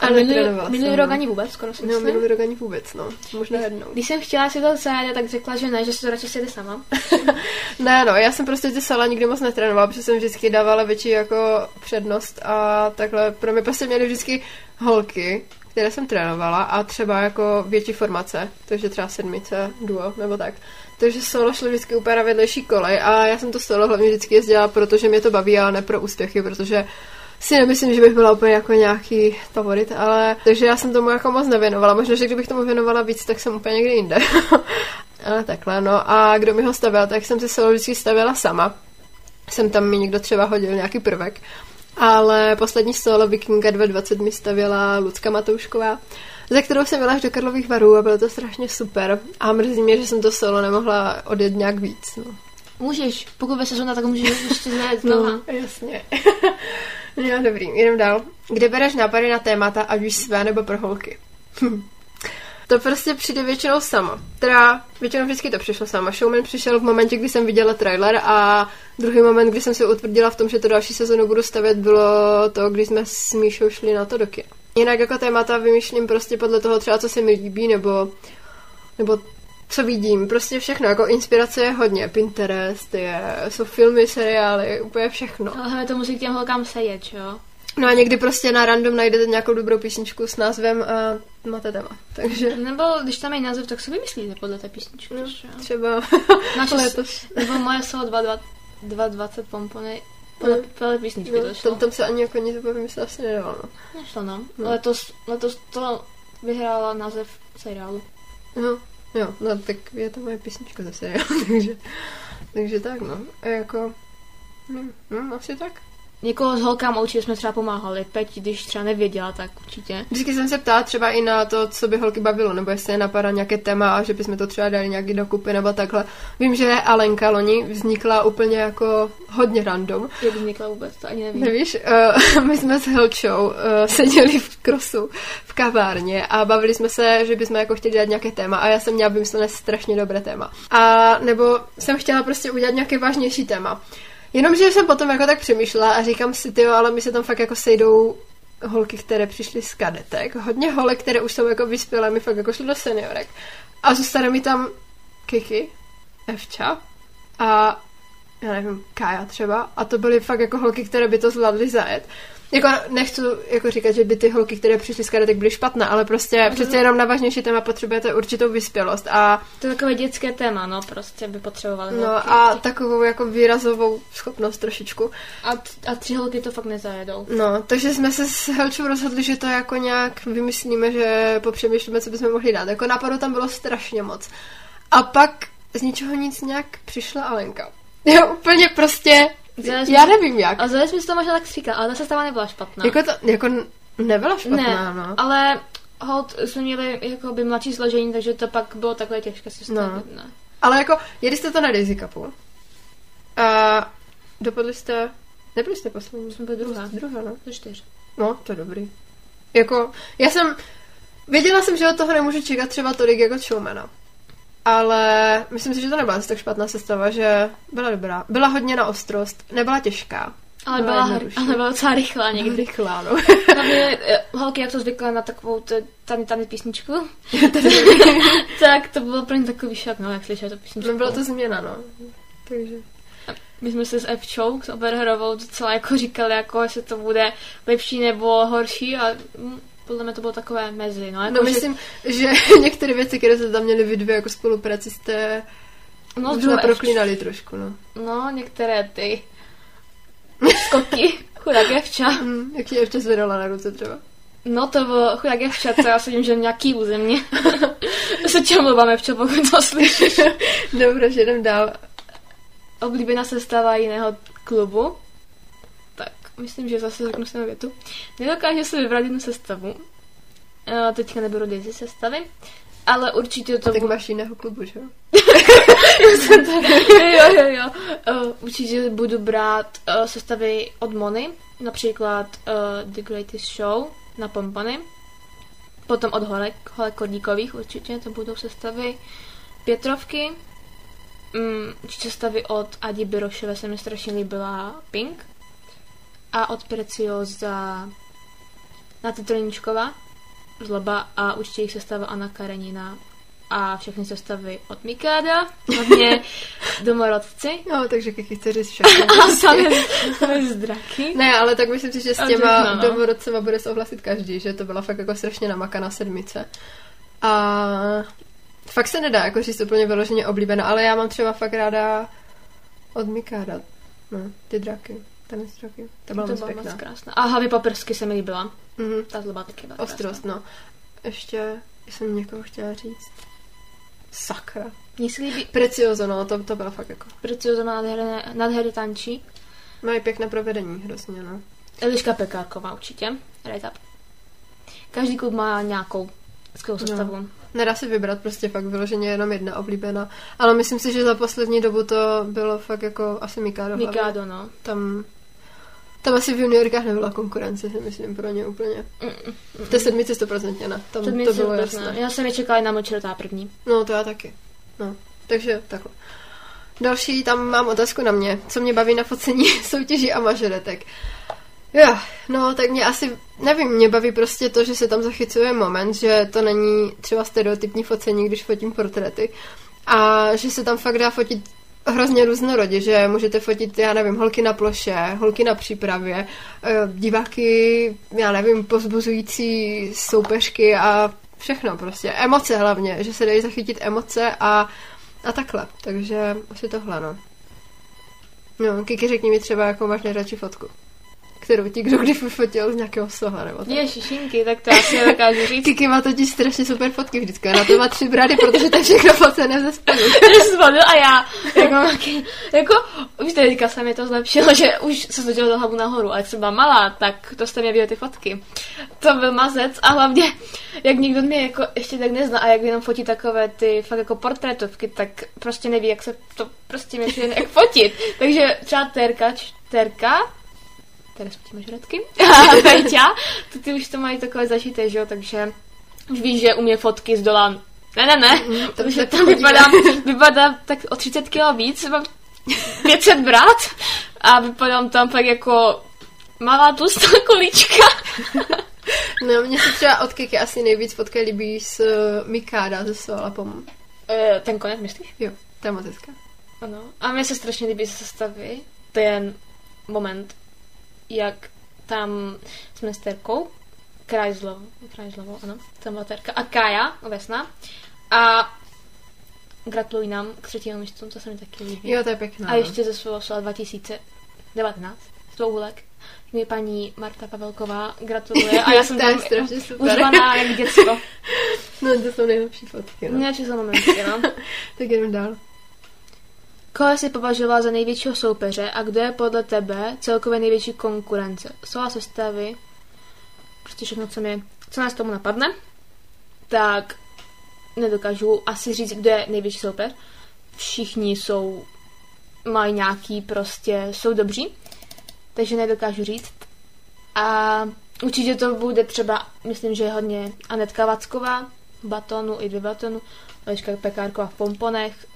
A Ale minulý, minulý jsem, rok no. ani vůbec, skoro si No, minulý rok ani vůbec, no. Možná jednou. Když jsem chtěla si to zajet, tak řekla, že ne, že se to radši sjede sama. Ne, no, já jsem prostě ty sala nikdy moc netrénovala, protože jsem vždycky dávala větší jako přednost a takhle pro mě prostě měly vždycky holky, které jsem trénovala a třeba jako větší formace, takže třeba sedmice, duo nebo tak. Takže solo šlo vždycky úplně na vedlejší kolej a já jsem to solo hlavně vždycky jezdila, protože mě to baví, ale ne pro úspěchy, protože si nemyslím, že bych byla úplně jako nějaký favorit, ale takže já jsem tomu jako moc nevěnovala. Možná, že kdybych tomu věnovala víc, tak jsem úplně někde jinde. ale takhle, no. A kdo mi ho stavěl, tak jsem si solo vždycky stavěla sama. Jsem tam mi někdo třeba hodil nějaký prvek. Ale poslední solo Vikinga 220 mi stavěla Lucka Matoušková, za kterou jsem byla až do Karlových varů a bylo to strašně super. A mrzí mě, že jsem to solo nemohla odjet nějak víc. No, Můžeš, pokud by sezóna, tak můžeš ještě zajet znova. no jasně. no, dobrý, jdem dál. Kde bereš nápady na témata, ať už své nebo pro holky? To prostě přijde většinou samo. Teda většinou vždycky to přišlo sama. Showman přišel v momentě, kdy jsem viděla trailer a druhý moment, kdy jsem se utvrdila v tom, že to další sezonu budu stavět, bylo to, když jsme s Míšou šli na to do kina. Jinak jako témata vymýšlím prostě podle toho třeba, co se mi líbí, nebo, nebo co vidím. Prostě všechno, jako inspirace je hodně. Pinterest, je, jsou filmy, seriály, úplně všechno. Ale to musí k těm holkám sedět, jo? No a někdy prostě na random najdete nějakou dobrou písničku s názvem a máte téma. Takže Nebo když tam je název, tak si vymyslíte podle té písničky. No, třeba Naše, letos. nebo moje solo 220 pompony podle, No. podle písničky to No, šlo. tam, tam se ani jako nic úplně vymyslet asi nedalo. No. Nešlo, no. No. Letos, letos to vyhrála název seriálu. No, jo, no tak je to moje písnička zase, jo, takže, takže tak, no. A jako, no, no, asi tak. Někoho z holkám určitě jsme třeba pomáhali. Peť, když třeba nevěděla, tak určitě. Vždycky jsem se ptala třeba i na to, co by holky bavilo, nebo jestli je napadá nějaké téma a že bychom to třeba dali nějaký dokupy nebo takhle. Vím, že Alenka loni vznikla úplně jako hodně random. Jak vznikla vůbec, to ani nevím. Nevíš, uh, my jsme s Helčou uh, seděli v krosu v kavárně a bavili jsme se, že bychom jako chtěli dát nějaké téma a já jsem měla vymyslené strašně dobré téma. A nebo jsem chtěla prostě udělat nějaké vážnější téma. Jenomže jsem potom jako tak přemýšlela a říkám si, ty ale mi se tam fakt jako sejdou holky, které přišly z kadetek, hodně holek, které už jsou jako vyspělé, mi fakt jako šly do seniorek. A zůstane mi tam Kiki, Evča a já nevím, Kája třeba. A to byly fakt jako holky, které by to zvládly zajet. Jako nechci jako říkat, že by ty holky, které přišly z kadetek, byly špatné, ale prostě přece jenom na vážnější téma potřebujete určitou vyspělost a, To je takové dětské téma, no, prostě by potřebovali holky. no, a takovou jako výrazovou schopnost trošičku. a, a tři holky to fakt nezajedou. No, takže jsme se s Helčou rozhodli, že to jako nějak vymyslíme, že popřemýšlíme, co bychom mohli dát. Jako nápadů tam bylo strašně moc. A pak z ničeho nic nějak přišla Alenka. Jo, úplně prostě, Zajeli já nevím jak. A zase mi to možná tak říkal, ale ta sestava nebyla špatná. Jako to, jako nebyla špatná, ne, no. ale hold jsme měli jako by mladší složení, takže to pak bylo takové těžké si No. ne. Ale jako, jeli jste to na Daisy Cupu. A dopadli jste, nebyli jste poslední. Jsme byli druhá. Druhá, no. To čtyř. No, to je dobrý. Jako, já jsem, věděla jsem, že od toho nemůžu čekat třeba tolik jako showmana. Ale myslím si, že to nebyla tak špatná sestava, že byla dobrá. Byla hodně na ostrost, nebyla těžká. Ale Byla byla, jednodušší. ale byla docela rychlá Někdy rychlá, no. Hlavně eh, holky, jak to zvykla na takovou t- tany, tany písničku, tak to bylo pro ně takový šok, no, jak slyšeli to písničku. no byla to změna, no. Takže. My jsme se s Evčou, s Oberherovou, docela jako říkali, jako jestli to bude lepší nebo horší a podle mě to bylo takové mezi. No, jako, No myslím, že některé věci, které se tam měly vy dvě jako spolupráci, jste no, třeba proklínali trošku, no. No, některé ty skoky. Chudák Evča. Hm, jak ti ještě zvedala na ruce třeba. No to bylo chudák Evča, to já sedím, že měla kýlu ze mě. se tě omlouvám, Evča, pokud to slyšíš. Dobré, že jdem dál. Oblíbená sestava jiného klubu. Myslím, že zase řeknu stejnou větu. Nedokážu si vybrat jednu sestavu. Eh, Teďka neberu Daisy sestavy. Ale určitě to Tak bude... máš jiného klubu, že jo? jo, jo, jo. Uh, určitě budu brát uh, sestavy od Mony, například uh, The Greatest Show na Pompony. Potom od Holek, Holek Kordíkových určitě, to budou sestavy Pětrovky. Um, určitě sestavy od Adi Birošové se mi strašně líbila Pink. A od Precioza na Tetroničkova Zloba a určitě jich sestava Anna Karenina a všechny sestavy od Mikáda, hlavně domorodci No, takže Kiki chce říct všechno. a samé, samé zdraky. Ne, ale tak myslím si, že s těma no. domorodcema bude souhlasit každý, že to byla fakt jako strašně namakaná sedmice. A fakt se nedá jako říct úplně vyloženě oblíbená, ale já mám třeba fakt ráda od Mikáda. No, ty draky. Ten z draky. To byla To moc byla moc pěkná. krásná. A hlavně paprsky se mi líbila. Mhm. Ta zloba taky byla Ostrost, no. Ještě jsem někoho chtěla říct. Sakra. Mně se líbí Preciozo, no, to, to byla fakt jako. Preciozo nádherné, nádherné tančí. Mají pěkné provedení, hrozně, no. Eliška Pekárková určitě. Right up. Každý klub má nějakou skvělou No. sestavu. Nedá se vybrat prostě fakt vyloženě jenom jedna oblíbená. Ale myslím si, že za poslední dobu to bylo fakt jako asi Mikado. hlavně. Mikado, no. Tam, tam asi v juniorkách nebyla konkurence, si myslím, pro ně úplně. Mm, V té sedmici stoprocentně ne. Tam To, bylo jasné. Já jsem je čekala na močerotá první. No, to já taky. No, takže takhle. Další, tam mám otázku na mě. Co mě baví na focení soutěží a mažoretek? Jo, no, tak mě asi, nevím, mě baví prostě to, že se tam zachycuje moment, že to není třeba stereotypní focení, když fotím portréty. A že se tam fakt dá fotit hrozně různorodě, že můžete fotit, já nevím, holky na ploše, holky na přípravě, eh, diváky, já nevím, pozbuzující soupeřky a všechno prostě. Emoce hlavně, že se dají zachytit emoce a, a takhle. Takže asi tohle, no. No, Kiki, řekni mi třeba, jakou máš nejradši fotku. Kterou ti kdo kdy fotil z nějakého soha, nebo tak. Je šišinky, tak to já si nedokážu říct. Kiki má totiž strašně super fotky vždycky. Na to má tři brady, protože to je všechno focené ze spodu. A já, jako, jako, už teďka se mi to zlepšilo, že už se to dělalo hlavu nahoru, ale byla malá, tak to jste mě viděli ty fotky. To byl mazec a hlavně, jak někdo mě jako ještě tak nezná a jak jenom fotí takové ty fakt jako portrétovky, tak prostě neví, jak se to prostě mě jak fotit. Takže třeba Terka, Terka, které fotíme žratky, a Peťa, to ty už to mají takové zažité, že jo, takže už víš, že u mě fotky z dola ne, ne, ne, Mm, to protože tam podívej. vypadám, vypadám tak o 30 kg víc, mám 500 brát a vypadám tam tak jako malá tlustá kulička. No, mně se třeba od Kiki asi nejvíc fotka líbí s uh, Mikáda ze Solapom. E, ten konec myslíš? Jo, to je moc. Ano. A mně se strašně líbí sestavy ten moment, jak tam s Terkou, Krajzlovou, Krajzlovou, ano, tam byla Terka, a Kája, Vesna, a gratuluji nám k třetímu místu, to se mi taky líbí. Jo, to je pěkná. A no. ještě ze svého slova 2019, z dvouhulek, mi paní Marta Pavelková gratuluje a já jsem tam strašně super. jak děcko. No, to jsou nejlepší fotky, no. Nějaké jsou momenty, no. Tak jdeme dál. Koho jsi považoval za největšího soupeře a kdo je podle tebe celkově největší konkurence? Slova sestavy, prostě všechno, co, mi, co nás tomu napadne, tak nedokážu asi říct, kdo je největší soupeř. Všichni jsou, mají nějaký prostě, jsou dobří, takže nedokážu říct. A určitě to bude třeba, myslím, že je hodně Anetka Vacková batonu i dvě batonu, Eliška Pekárková v pomponech,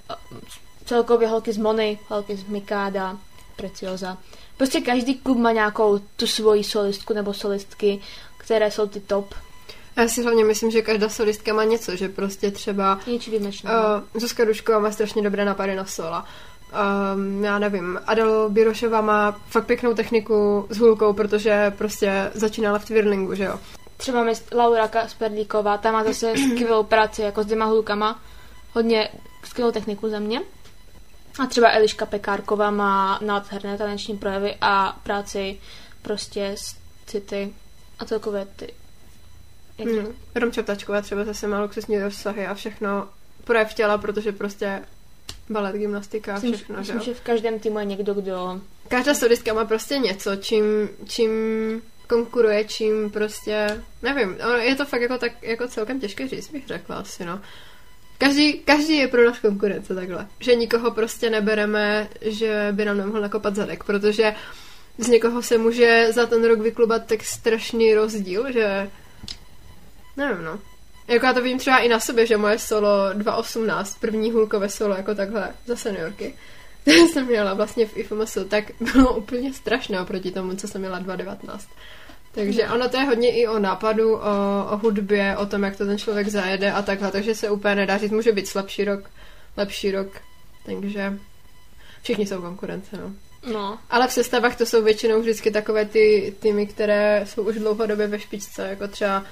celkově holky z Mony, holky z Mikáda, Precioza. Prostě každý klub má nějakou tu svoji solistku nebo solistky, které jsou ty top. Já si hlavně myslím, že každá solistka má něco, že prostě třeba Něco výjimečného. uh, Zuzka Dušková má strašně dobré napady na sola. Um, já nevím, Adelo Birošova má fakt pěknou techniku s hůlkou, protože prostě začínala v twirlingu, že jo. Třeba mi Laura Kasperlíková, ta má zase skvělou práci jako s dvěma hůlkama, hodně skvělou techniku za mě. A třeba Eliška Pekárková má nádherné taneční projevy a práci prostě s city a celkově ty. Hmm. Romča Ptačková třeba zase má luxusní rozsahy a všechno projev těla, protože prostě balet, gymnastika a Myslím, všechno, že myslím, jo. že v každém týmu je někdo, kdo... Každá sodistka má prostě něco, čím, čím konkuruje, čím prostě, nevím, ono je to fakt jako, tak, jako celkem těžké říct, bych řekla asi, no. Každý, každý je pro nás konkurence takhle. Že nikoho prostě nebereme, že by nám nemohl nakopat zadek, protože z někoho se může za ten rok vyklubat tak strašný rozdíl, že nevím, no. Jako já to vím třeba i na sobě, že moje solo 2.18, první hulkové solo jako takhle za seniorky, které jsem měla vlastně v IFMS, tak bylo úplně strašné oproti tomu, co jsem měla 2.19. Takže ono to je hodně i o nápadu, o, o hudbě, o tom, jak to ten člověk zajede a takhle, takže se úplně nedá říct, může být slabší rok, lepší rok, takže všichni jsou konkurence, no. No, Ale v sestavách to jsou většinou vždycky takové ty týmy, které jsou už dlouhodobě ve špičce, jako třeba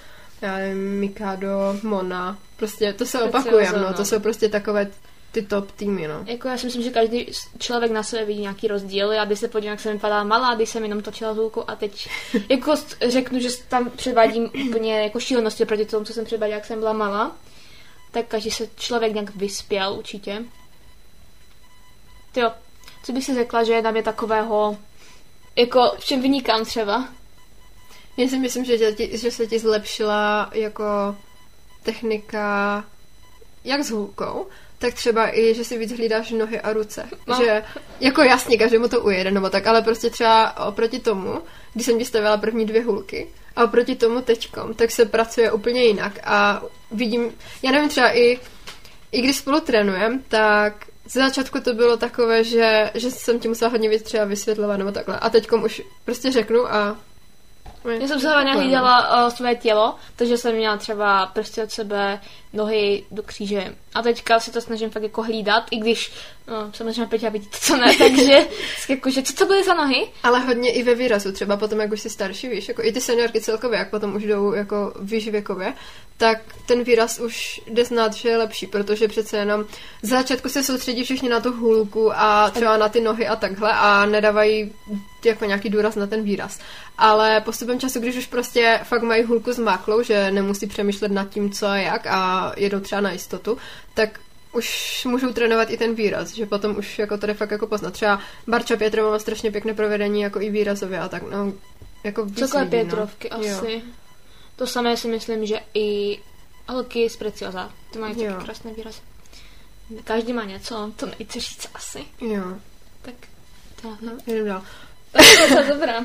já nevím, Mikado, Mona. Prostě to se opakuje, no. no. To jsou prostě takové ty top týmy, no. jako já si myslím, že každý člověk na sebe vidí nějaký rozdíl. Já když se podívám, jak jsem vypadala malá, když jsem jenom točila hůlku a teď jako řeknu, že tam předvádím úplně jako šílenosti proti tomu, co jsem předváděla, jak jsem byla malá, tak každý se člověk nějak vyspěl určitě. Jo, co bych si řekla, že je na mě takového, jako v čem vynikám třeba? Já si myslím, že, ti, že se ti zlepšila jako technika jak s hůlkou, tak třeba i, že si víc hlídáš nohy a ruce. No. Že jako jasně, každému to ujede, nebo tak, ale prostě třeba oproti tomu, když jsem ti stavěla první dvě hůlky, a oproti tomu teďkom, tak se pracuje úplně jinak a vidím, já nevím, třeba i, i když spolu trénujeme, tak ze začátku to bylo takové, že, že jsem ti musela hodně věc třeba vysvětlovat nebo takhle. A teďkom už prostě řeknu a... Já jsem se hlavně hlídala uh, své tělo, takže jsem měla třeba prsty od sebe, nohy do kříže. A teďka se to snažím fakt jako hlídat, i když no, samozřejmě Peťa vidíte, co ne, takže jakože, co to byly za nohy? Ale hodně i ve výrazu, třeba potom, jak už jsi starší, víš, jako i ty seniorky celkově, jak potom už jdou jako výš věkově, tak ten výraz už jde znát, že je lepší, protože přece jenom z začátku se soustředí všichni na tu hůlku a třeba na ty nohy a takhle a nedávají jako nějaký důraz na ten výraz. Ale postupem času, když už prostě fakt mají hůlku zmáklou, že nemusí přemýšlet nad tím, co a jak a jedou třeba na jistotu, tak už můžou trénovat i ten výraz, že potom už jako to jde fakt jako poznat. Třeba Barča Pětrova má strašně pěkné provedení jako i výrazově a tak, no, jako Celkové lidí, Pětrovky no. Jo. asi. To samé si myslím, že i holky z Precioza. Ty mají Jo. taky krásné výrazy. Každý má něco, to nejde říct asi. Jo, Tak to no, jdem dál. To je dobrá.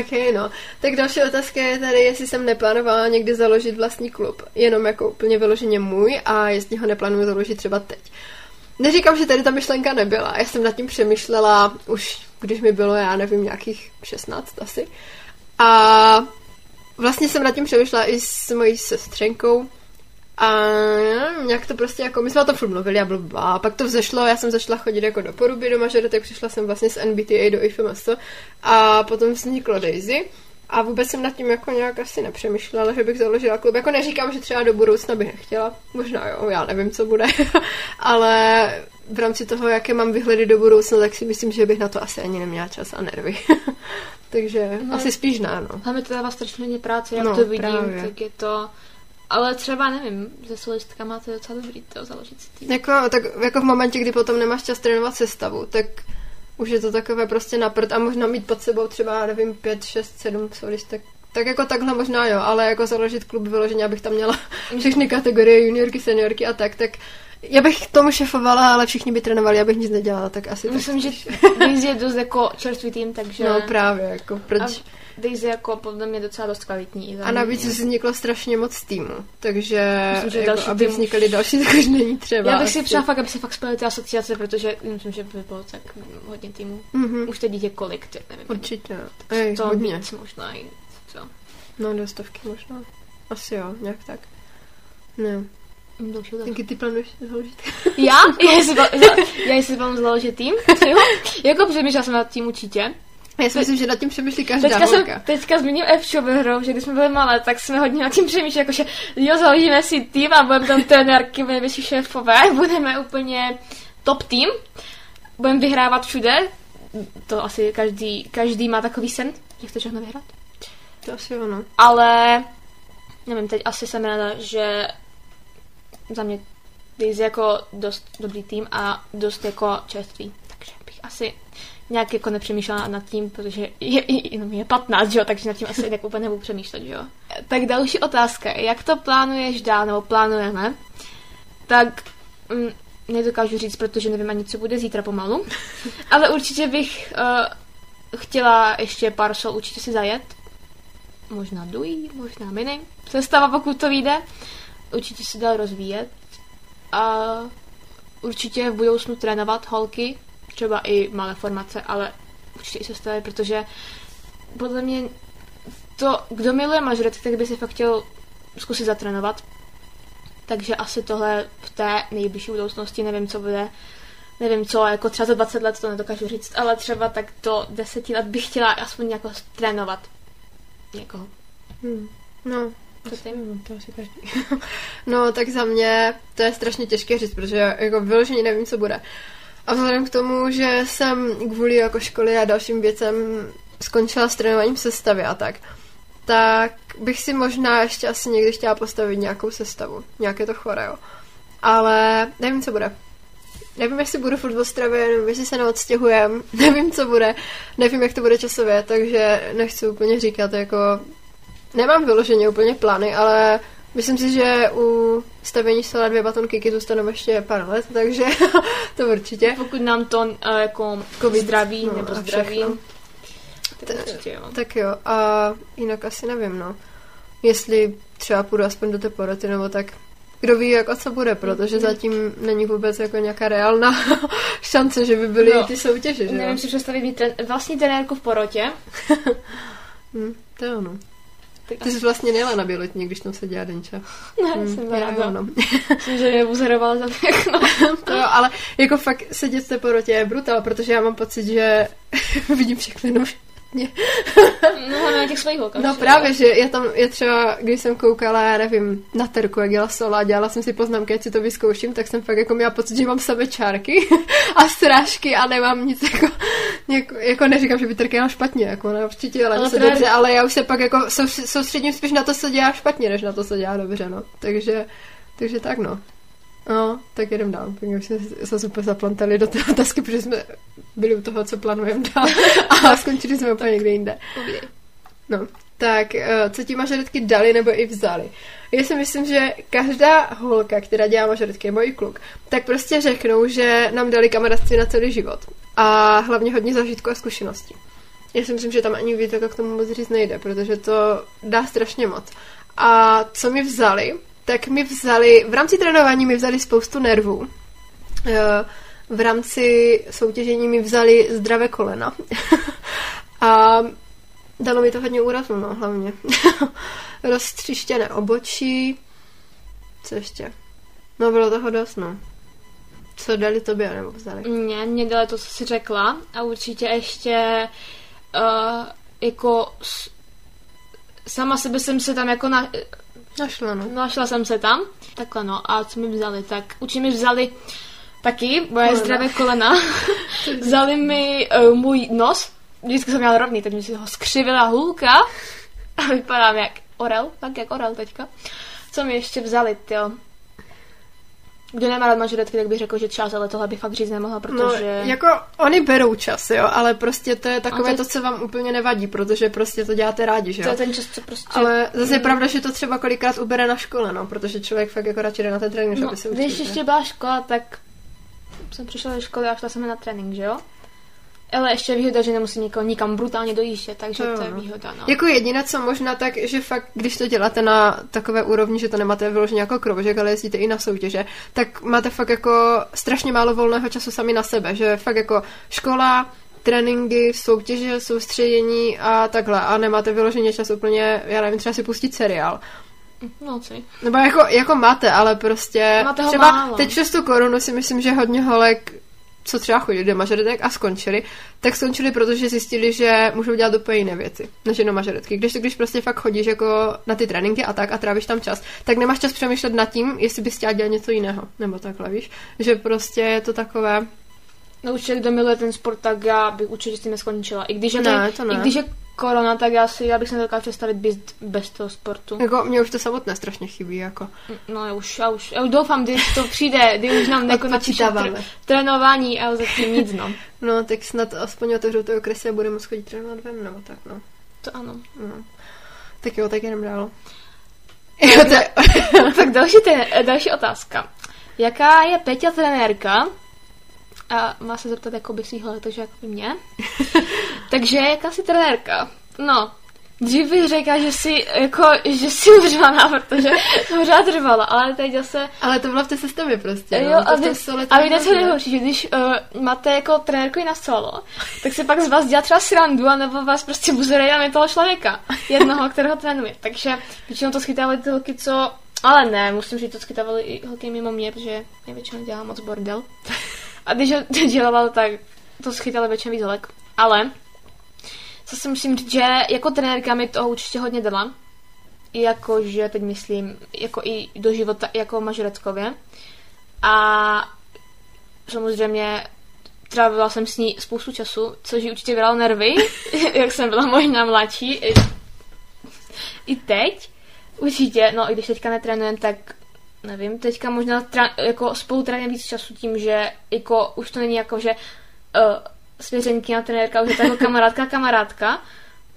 Ok, no. Tak další otázka je tady, jestli jsem neplánovala někdy založit vlastní klub. Jenom jako úplně vyloženě můj a jestli ho neplánuju založit třeba teď. Neříkám, že tady ta myšlenka nebyla. Já jsem nad tím přemýšlela už, když mi bylo, já nevím, nějakých 16 asi. A vlastně jsem nad tím přemýšlela i s mojí sestřenkou. A nějak to prostě jako, my jsme o tom furt mluvili a blbla. A pak to vzešlo, já jsem začala chodit jako do poruby do mažoretek, přišla jsem vlastně z NBTA do IFMS a potom vzniklo Daisy. A vůbec jsem nad tím jako nějak asi nepřemýšlela, že bych založila klub. Jako neříkám, že třeba do budoucna bych nechtěla. Možná jo, já nevím, co bude. Ale v rámci toho, jaké mám vyhledy do budoucna, tak si myslím, že bych na to asi ani neměla čas a nervy. Takže No. asi spíš ne, no. Hlavně to dává strašně hodně práce, jak No, to vidím, právě. tak je to... Ale třeba, nevím, se solistkama to je docela dobrý, to založit si tým. Jako, tak jako v momentě, kdy potom nemáš čas trénovat sestavu, tak už je to takové prostě na a možná mít pod sebou třeba, nevím, pět, šest, sedm solistek. Tak jako takhle možná jo, ale jako založit klub vyloženě, abych tam měla všechny kategorie, juniorky, seniorky a tak, tak já bych tomu šefovala, ale všichni by trénovali, abych nic nedělala, tak asi Myslím, tak. že Daisy je dost jako čerstvý tým, takže... No právě, jako proč... A Daisy jako podle mě docela dost kvalitní. A navíc vzniklo strašně moc týmů, takže Myslím, že jako, další aby tým vznikaly další, tak už není třeba. Já bych si přála fakt, aby se fakt spojily ty asociace, protože myslím, že by bylo tak hodně týmů. Mhm, Už teď je kolik, ty nevím. Určitě. Ej, to hodně. víc možná i co. No, do stovky možná. Asi jo, nějak tak. No. Další otázka. Jaký ty plánuješ založit? Já? Já si, já si vám založit tým? Jo? Jako přemýšlela jsem nad tím určitě. Já si myslím, že nad tím přemýšlí každá Teďka jsem, holka. teďka zmíním Evčo ve hrou, že když jsme byli malé, tak jsme hodně nad tím přemýšleli, jakože jo, založíme si tým a budeme tam trenérky, nejvyšší šéfové, budeme úplně top tým, budeme vyhrávat všude, to asi každý, každý má takový sen, že chce všechno vyhrát. To asi ono. Ale nevím, teď asi jsem ráda, že za mě Daisy jako dost dobrý tým a dost jako čerstvý. Takže bych asi nějak jako nepřemýšlela nad tím, protože je, je, jenom je 15, že jo, takže nad tím asi tak úplně nebudu přemýšlet, že jo. Tak další otázka. Jak to plánuješ dál, nebo plánujeme? Tak mm, nedokážu říct, protože nevím ani, co bude zítra pomalu. Ale určitě bych uh, chtěla ještě pár sol určitě si zajet. Možná dují, možná mini. Sestava, pokud to vyjde. Určitě se dál rozvíjet. A určitě v budoucnu trénovat holky, třeba i malé formace, ale určitě i sestavy, protože podle mě to, kdo miluje mažoretky, tak by si fakt chtěl zkusit zatrénovat. Takže asi tohle v té nejbližší budoucnosti, nevím, co bude, nevím co, jako třeba za 20 let to nedokážu říct, ale třeba tak do 10 let bych chtěla aspoň jako trénovat někoho. Hmm. No, Ty? No, to asi každý. no, tak za mě to je strašně těžké říct, protože jako vyloženě nevím, co bude. A vzhledem k tomu, že jsem kvůli jako školy a dalším věcem skončila s trénováním sestavy a tak, tak bych si možná ještě asi někdy chtěla postavit nějakou sestavu, nějaké to choreo. Ale nevím, co bude. Nevím, jestli budu furt v Ostravě, nevím, jestli se neodstěhujem, nevím, co bude, nevím, jak to bude časově, takže nechci úplně říkat, jako Nemám vyloženě úplně plány, ale myslím si, že u stavění stola dvě batonky zůstanou ještě pár let, takže to určitě. Pokud nám to uh, jako Covid, zdraví no, nebo a zdraví, všechno. tak určitě jo. Tak jo, a jinak asi nevím, no. Jestli třeba půjdu aspoň do té poroty, nebo tak kdo ví, jako co bude, protože zatím není vůbec jako nějaká reálná šance, že by byly No, ty soutěže, že? Nevím si představit mít ten, vlastní trenérku v porotě. Hm, to je ono. Ty jsi vlastně nejela na bělotní, když tam se dělá Denča. ne, Hm, jsem já ráda. no. Myslím, že mě buzorovala za všechno. To jo, ale jako fakt sedět v té porotě je brutál, protože já mám pocit, že vidím všechno jenom špatně. No, na těch svých holkách. No právě, že já tam, já třeba, když jsem koukala, já nevím, na terku, jak dělala sola, dělala jsem si poznámky, ať si to vyzkouším, tak jsem fakt jako měla pocit, že mám sebe čárky a srážky a nemám nic jako, jako, jako neříkám, že by terka jela špatně, jako ne, určitě dělá Ale něco právě- dobře, ale já už se pak jako sou- soustředím spíš na to, co dělá špatně, než na to, co dělá dobře, no. Takže, takže tak, no. No, tak jedem dál. Už jsme se super zaplantali do té otázky, protože jsme byli u toho, co plánujeme dál a skončili jsme úplně někde jinde. No, tak eh, co ti mažoretky dali nebo i vzali? Já si myslím, že každá holka, která dělá mažoretky, můj kluk, tak prostě řeknou, že nám dali kamarádství na celý život. A hlavně hodně zažitku a zkušeností. Já si myslím, že tam ani jako k tomu moc říct nejde, protože to dá strašně moc. A co mi vzali? Tak mi vzali, v rámci trénování mi vzali spoustu nervů. Eh, V rámci soutěžení mi vzali zdravé kolena. A Dalo mi to hodně úrazu, no, hlavně. Roztřištěné obočí. Co ještě? No, bylo toho dost, no. Co dali tobě, nebo vzali? Mně, mě dala to, co jsi řekla a určitě ještě uh, jako s, sama sebe jsem se tam jako na, Našla, no. našla jsem se tam, takhle no a co mi vzali, tak určitě mi vzali taky moje Kolena. zdravé kolena, vzali mi uh, můj nos, vždycky jsem měla rovný, teď mi si ho skřivila hůlka a vypadám jak orel, tak jak orel teďka. Co mi ještě vzali, jo? Kdo nemá rád mažoretky, tak bych řekl, že čas, ale tohle bych fakt říct nemohla, No, protože... jako oni berou čas, jo, ale prostě to je takové to, to- co vám úplně nevadí, protože prostě to děláte rádi, že To jo. je ten čas, co prostě... Ale zase je pravda, že to třeba kolikrát ubere na škole, no, protože člověk fakt jako radši jde na ten trénink, no, aby se když učil. ještě byla škola, tak jsem přišla do školy a šla jsem na trénink, že jo? Ale ještě je výhoda, že nemusím někoho nikam brutálně dojíždět, takže To jo, to je no. výhoda, no. Jako jediné, co možná tak, že fakt, když to děláte na takové úrovni, že to nemáte vyloženě jako krovožek, ale jezdíte i na soutěže, tak máte fakt jako strašně málo volného času sami na sebe, že fakt jako škola, tréninky, soutěže, soustředění a takhle a nemáte vyloženě čas úplně, já nevím, třeba si pustit seriál. No, co? Nebo jako, jako máte, ale prostě Máte ho třeba málo. teď přes tu korunu si myslím, že hodně holek co třeba chodili do mažoretek a skončili, tak skončili, protože zjistili, že můžou dělat úplně jiné věci, než jenom mažoretky. Když, když prostě fakt chodíš jako na ty tréninky a tak a trávíš tam čas, tak nemáš čas přemýšlet nad tím, jestli bys chtěla dělat něco jiného. Nebo takhle, víš? Že prostě je to takové... No určitě, kdo miluje ten sport, tak já bych určitě s tím neskončila. I když je, Ne, to, to ne. I když je korona, tak já si, já bych se nedokázala představit bez, bez toho sportu. Jako, mě už to samotné strašně chybí, jako. No já už, já už, já už doufám, kdy to přijde, kdy už nám Odpočítáváme. tr- trénování a zatím nic, no. No, tak snad aspoň otevřou ty okresy a budeme moct chodit trénovat ven, nebo tak, no. To ano. no. Tak jo, tak jdem dál. Jo, to tak další, te, další otázka. Jaká je Peťa trenérka? A má se zeptat jako by svýho, jako by mě. takže jaká jsi trenérka? No, dřív bych řekla, že jsi, jako, že jsi uřvaná, protože jsem pořád trvala, ale teď zase Ale to bylo v té sestavě prostě, Jo, no. a, vy, a víte, co nejhorší, že když uh, máte jako trenérku i na solo, tak se pak z vás dělá třeba srandu, anebo vás prostě buzerej a toho člověka, jednoho, kterého trénuje. Takže většinou to schytávaly ty holky, co... Ale ne, musím říct, to schytávaly i holky mimo mě, protože já většinou dělám moc bordel. A když to dělával, tak to schytali většinou holek. Ale co si musím říct, že jako trenérka mi toho určitě hodně dala. Jakože teď myslím, jako i do života, jako mažoreckově. A samozřejmě trávila jsem s ní spoustu času, což jí určitě vydalo nervy, jak jsem byla možná mladší. I, teď. Určitě, no i když teďka netrénujeme, tak nevím, teďka možná tra- jako spolu trénujeme víc času tím, že jako už to není jako, že uh, svěřenky a trenérka, už je to jako kamarádka kamarádka,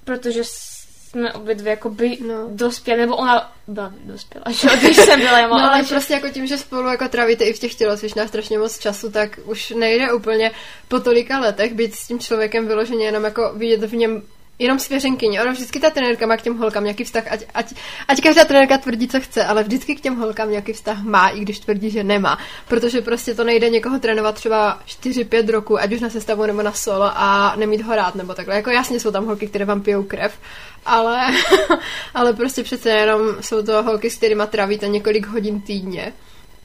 protože jsme obě dvě jako by No. dospěli, nebo ona byla dospěla, že když jsem byla, já No, ale že- prostě jako tím, že spolu jako trávíte i v těch tělocvičnách strašně moc času, tak už nejde úplně po tolika letech být s tím člověkem vyloženě jenom jako vidět v něm jenom svěřenkyně. Ono vždycky ta trenérka má k těm holkám nějaký vztah, ať, ať, ať každá trenérka tvrdí, co chce, ale vždycky k těm holkám nějaký vztah má, i když tvrdí, že nemá. Protože prostě to nejde někoho trénovat třeba 4-5 roku, ať už na sestavu nebo na solo a nemít ho rád nebo takhle. Jako jasně jsou tam holky, které vám pijou krev, ale, ale prostě přece jenom jsou to holky, s kterými trávíte několik hodin týdně.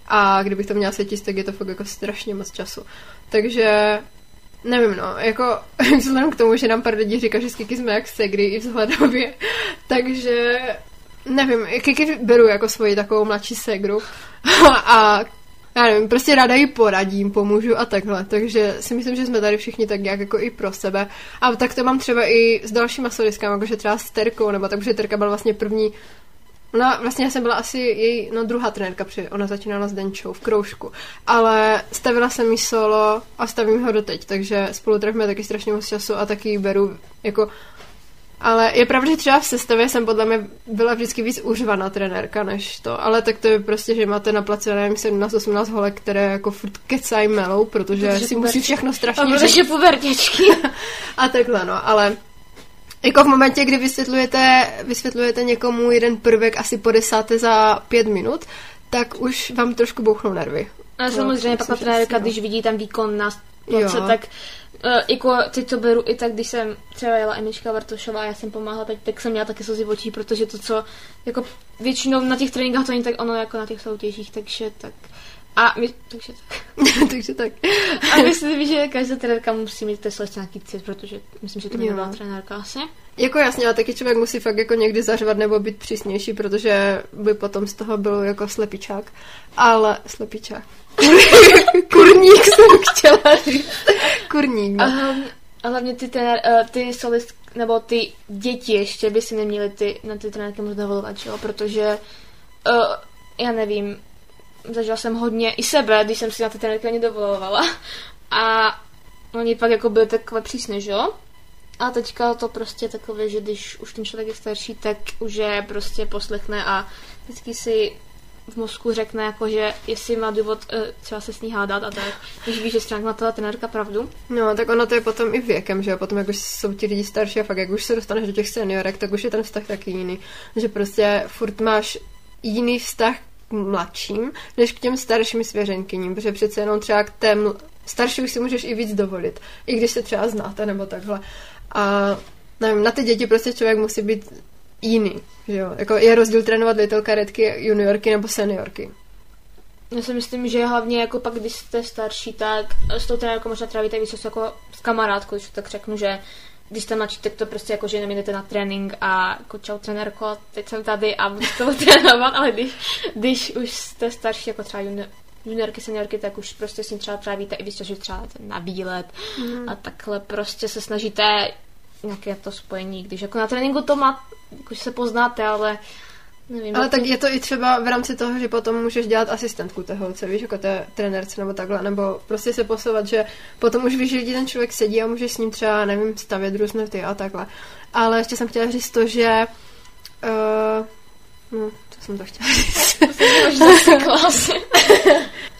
A kdybych to měla sečíst, tak je to fakt jako strašně moc času. Takže nevím, no, jako vzhledem k tomu, že nám pár lidí říká, že s Kiki jsme jak segry i vzhledově, takže nevím, Kiki beru jako svoji takovou mladší segru a já nevím, prostě ráda jí poradím, pomůžu a takhle, takže si myslím, že jsme tady všichni tak nějak jako i pro sebe. A tak to mám třeba i s dalšíma soliskami, jakože třeba s Terkou, nebo tak, protože Terka byla vlastně první Ona, vlastně já jsem byla asi její, no druhá trenérka, protože ona začínala s Denčou v kroužku, ale stavila jsem jí solo a stavím ho doteď, takže spolu trávíme taky strašně moc času a taky ji beru jako ale je pravda, že třeba v sestavě jsem podle mě byla vždycky víc užvaná trenérka než to, ale tak to je prostě, že máte na place, nevím, 17-18 holek, které jako furt kecají melou, protože, Protože si musí pubertě- všechno A strašně protože pubertěčky. a takhle, no, ale jako v momentě, kdy vysvětlujete, vysvětlujete někomu jeden prvek asi po desáté za pět minut, tak už vám trošku bouchnou nervy. A No, samozřejmě pak trenérka, když vidí tam výkon na place, tak uh, jako teď to beru i tak, když jsem třeba jela Emička Vartošová a já jsem pomáhala, tak, tak jsem měla taky slzy v očích, protože to, co jako většinou na těch tréninkách to není tak ono jako na těch soutěžích, takže tak. A my, takže tak. Takže tak. A myslím, že každá trenérka musí mít té složce nějaký cit, protože myslím, že to nebyla trenérka asi. Jako jasně, ale taky člověk musí fakt jako někdy zařvat nebo být přísnější, protože by potom z toho byl jako slepičák. Ale slepičák. Kurník jsem chtěla říct. Kurník, A no. hlavně, a hlavně ty, trenér, uh, ty solist, nebo ty děti ještě by si neměly ty, na ty trenérky moc dovolovat, že jo? protože uh, já nevím, zažila jsem hodně i sebe, když jsem si na ty trenérky ani dovolovala a oni pak jako byli takové přísné, že jo? A teďka to prostě takové, že když už ten člověk je starší, tak už je prostě poslechne a vždycky si v mozku řekne, jako, že jestli má důvod uh, třeba se s ní hádat a tak, když ví, že stránka má ta trenérka pravdu. No, tak ono to je potom i věkem, že jo, potom jak už jsou ti lidi starší a fakt jak už se dostaneš do těch seniorek, tak už je ten vztah taky jiný. Že prostě furt máš jiný vztah mladším, než k těm starším svěřenkyním, protože přece jenom třeba k té ml- starší už si můžeš i víc dovolit, i když se třeba znáte nebo takhle. A nevím, na ty děti prostě člověk musí být jiný. Že jo? Jako je rozdíl trénovat little karetky, juniorky nebo seniorky. Já si myslím, že hlavně jako pak, když jste starší, tak s tou trenérkou možná trávíte víc jako s kamarádkou, když tak řeknu, že když jste mladší, tak to prostě jako, že jenom jdete na trénink a jako čau trenérko, teď jsem tady a budu to trénovat, ale když, když už jste starší, jako třeba junior, juniorky, seniorky, tak už prostě s ním třeba trávíte i když třeba na výlet mm. a takhle prostě se snažíte nějaké to spojení, když jako na tréninku to má, jako se poznáte, ale Nevím, ale tak je to i třeba v rámci toho, že potom můžeš dělat asistentku té holce, víš, jako té trenérce nebo takhle, nebo prostě se posouvat, že potom už víš, že ten člověk sedí a můžeš s ním třeba, nevím, stavět různé ty a takhle. Ale ještě jsem chtěla říct to, že uh, no, co jsem to chtěla říct?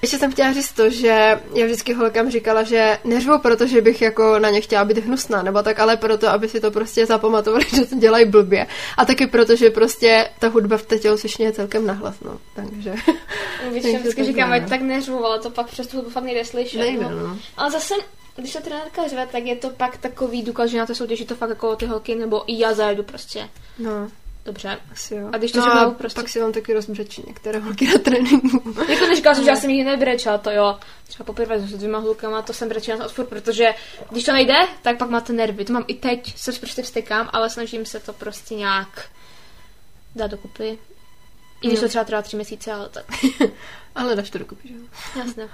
Ještě jsem chtěla říct to, že já vždycky holkám říkala, že neřvu proto, že bych jako na ně chtěla být hnusná, nebo tak, ale proto, aby si to prostě zapamatovali, že to dělají blbě. A taky proto, že prostě ta hudba v té tělocvičně je celkem nahlas, no. Takže... Takže vždycky říkám, ať tak neřvu, ale to pak přes tu hudbu fakt nejde slyšet. Nejde, no. no. Ale zase když ta trenérka řve, tak je to pak takový důkaz, že na to soutěží to fakt jako ty holky, nebo i já zajedu prostě. No. Dobře. Asi jo. A když to no a prostě... pak si vám taky rozbřečí některé holky na tréninku. jako neříkala jsem, že já jsem jich nebrečela, to jo. Třeba poprvé s dvěma holkama, to jsem brečela odpor, protože když to nejde, tak pak máte nervy. To mám i teď, se prostě vstykám, ale snažím se to prostě nějak dát dokupy. I když no. to třeba trvá tři měsíce, ale tak. ale dáš to dokupy, že jo? Jasně.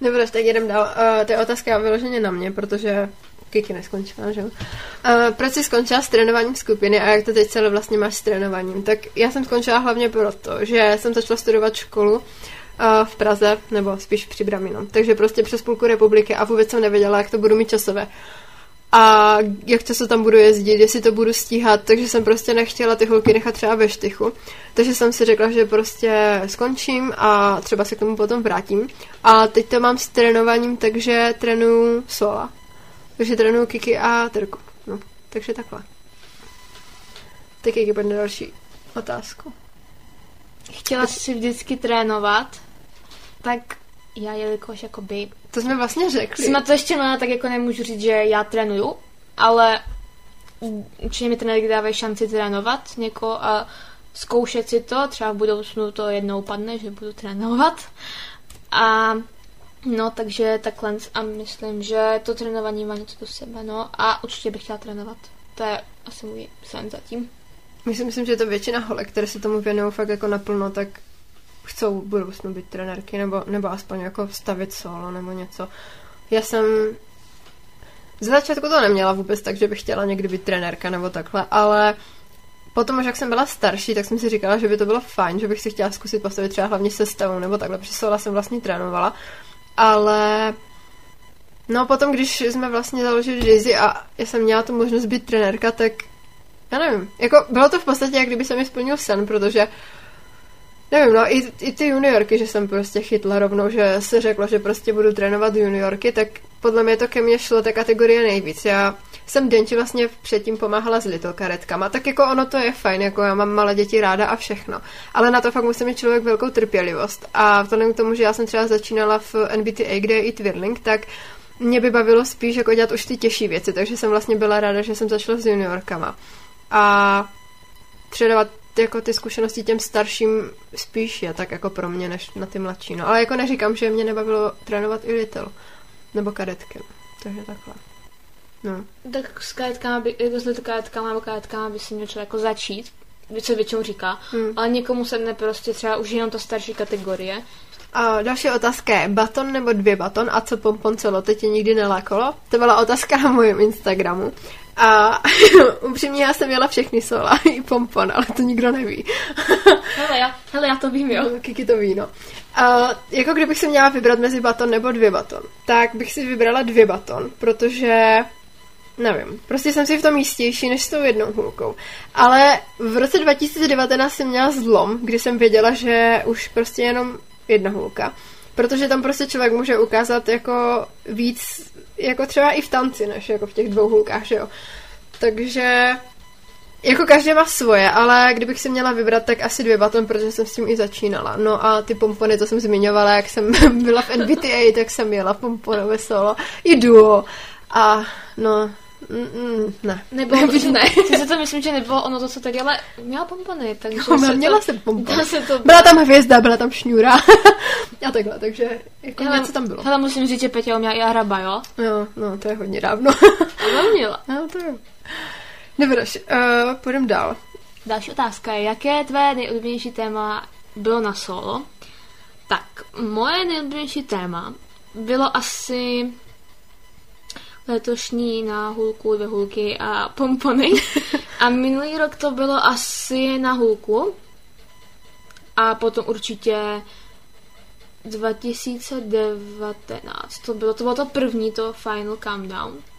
Dobře, tak jdem dál. Uh, to je otázka vyloženě na mě, protože Kiki neskončila, že jo? Uh, proč jsi skončila s trénováním skupiny a jak to teď celé vlastně máš s trénováním? Tak já jsem skončila hlavně proto, že jsem začala studovat školu uh, v Praze, nebo spíš při Bramino. Takže prostě přes půlku republiky a vůbec jsem nevěděla, jak to budu mít časové. A jak často tam budu jezdit, jestli to budu stíhat, takže jsem prostě nechtěla ty holky nechat třeba ve štychu. Takže jsem si řekla, že prostě skončím a třeba se k tomu potom vrátím. A teď to mám s trénováním, takže trénuju sola. Takže trénuju Kiki a Terku. No, takže takhle. Tak Kiki bude další otázku. Chtěla jsi si vždycky trénovat, tak já jelikož jakoby... To jsme vlastně řekli. Jsme to ještě mladá, tak jako nemůžu říct, že já trénuju, ale určitě mi trenéry dávají šanci trénovat někoho a zkoušet si to, třeba v budoucnu to jednou padne, že budu trénovat. A No, takže takhle a myslím, že to trénování má něco do sebe, no a určitě bych chtěla trénovat. To je asi můj sen zatím. Myslím, myslím, že to většina holek, které se tomu věnují fakt jako naplno, tak chcou v budoucnu být trenérky, nebo, nebo aspoň jako stavit solo nebo něco. Já jsem z začátku to neměla vůbec tak, že bych chtěla někdy být trenérka nebo takhle, ale potom, až jak jsem byla starší, tak jsem si říkala, že by to bylo fajn, že bych si chtěla zkusit postavit třeba hlavně sestavou nebo takhle, protože jsem vlastně trénovala ale no potom, když jsme vlastně založili Daisy a já jsem měla tu možnost být trenérka, tak já nevím, jako bylo to v podstatě, jak kdyby se mi splnil sen, protože nevím, no i, i ty juniorky, že jsem prostě chytla rovnou, že se řeklo, že prostě budu trénovat juniorky, tak podle mě to ke mně šlo ta kategorie nejvíc. Já jsem Denči vlastně předtím pomáhala s little karetkama, tak jako ono to je fajn, jako já mám malé děti ráda a všechno. Ale na to fakt musí mít člověk velkou trpělivost. A vzhledem k tomu, že já jsem třeba začínala v NBTA, kde je i twirling, tak mě by bavilo spíš jako dělat už ty těžší věci, takže jsem vlastně byla ráda, že jsem začala s juniorkama. A předávat jako ty zkušenosti těm starším spíš je tak jako pro mě, než na ty mladší. No. Ale jako neříkám, že mě nebavilo trénovat i little. Nebo kadetky. Takže takhle. No. Tak s kadetkama, by, jako s kadetkama nebo kadetkama by si měl člověk jako začít, co většinou říká, hmm. ale někomu se ne prostě třeba už jenom ta starší kategorie. A další otázka je, baton nebo dvě baton a co pompon celo, teď tě nikdy nelákalo? To byla otázka na mojím Instagramu. A upřímně já jsem měla všechny sola, i pompon, ale to nikdo neví. hele, já, hele, já to vím, jo. Kiki to ví, no. A jako kdybych si měla vybrat mezi baton nebo dvě baton, tak bych si vybrala dvě baton, protože nevím, prostě jsem si v tom jistější než s tou jednou hůlkou. Ale v roce 2019 jsem měla zlom, kdy jsem věděla, že už prostě jenom jedna hůlka. Protože tam prostě člověk může ukázat jako víc, jako třeba i v tanci, než jako v těch dvou hůlkách, že jo. Takže jako každý má svoje, ale kdybych si měla vybrat, tak asi dvě baton, protože jsem s tím i začínala. No a ty pompony, to jsem zmiňovala, jak jsem byla v NBTA, tak jsem měla pomponové solo, i duo. A no, Mm, ne. Nebo ne. Si to myslím, že nebylo ono to, co tady, ale měla pompony, takže Jo, se měla to, jsem pompony. se to... Byla tam hvězda, byla tam šňůra a takhle, takže jako Hele, něco tam bylo. Hele, musím říct, že Peťa uměla i hraba, jo? Jo, no, to je hodně dávno. Ale uměla. no, to jo. Dobré, uh, půjdeme dál. Další otázka je, jaké tvé nejoblíbenější téma bylo na solo? Tak, moje nejoblíbenější téma bylo asi letošní na hulku, dvě hulky a pompony. A minulý rok to bylo asi na hulku. A potom určitě 2019. To bylo, to bylo to první, to Final Countdown.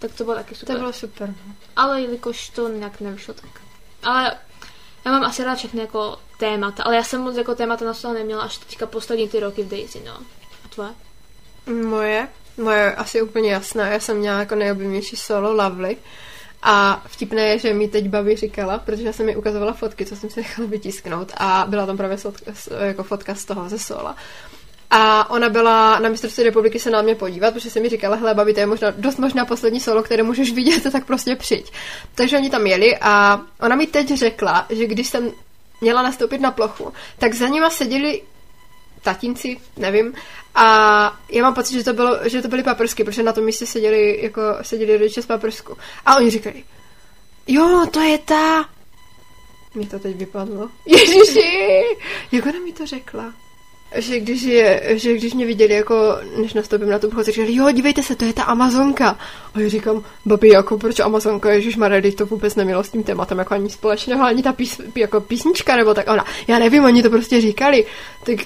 Tak to bylo taky super. To bylo super. Ale jelikož to nějak nevyšlo, tak. Ale já mám asi rád všechny jako témata, ale já jsem moc jako témata na solo neměla až teďka poslední ty roky v Daisy, no. A tvoje? Moje? Moje asi úplně jasná. Já jsem měla jako nejoblíbenější solo Lovely. A vtipné je, že mi teď babi říkala, protože já jsem mi ukazovala fotky, co jsem si nechala vytisknout a byla tam právě fotka, jako fotka z toho ze sola. A ona byla na mistrovství republiky se na mě podívat, protože se mi říkala, hele, babi, to je možná, dost možná poslední solo, které můžeš vidět, tak prostě přijď. Takže oni tam jeli a ona mi teď řekla, že když jsem měla nastoupit na plochu, tak za nima seděli tatínci, nevím, a já mám pocit, že to, bylo, že to byly paprsky, protože na tom místě seděli, jako, seděli rodiče z paprsku. A oni říkali, jo, to je ta... Mě to teď vypadlo. Ježiši, jak ona mi to řekla? Že když, je, že když mě viděli, jako, než nastoupím na tu pochod, říkali, jo, dívejte se, to je ta Amazonka. A já říkám, babi, jako proč Amazonka, Ježíš Maredy, to vůbec nemělo s tím tématem jako ani společného, ani ta pís, jako písnička, nebo tak ona, já nevím, oni to prostě říkali. Tak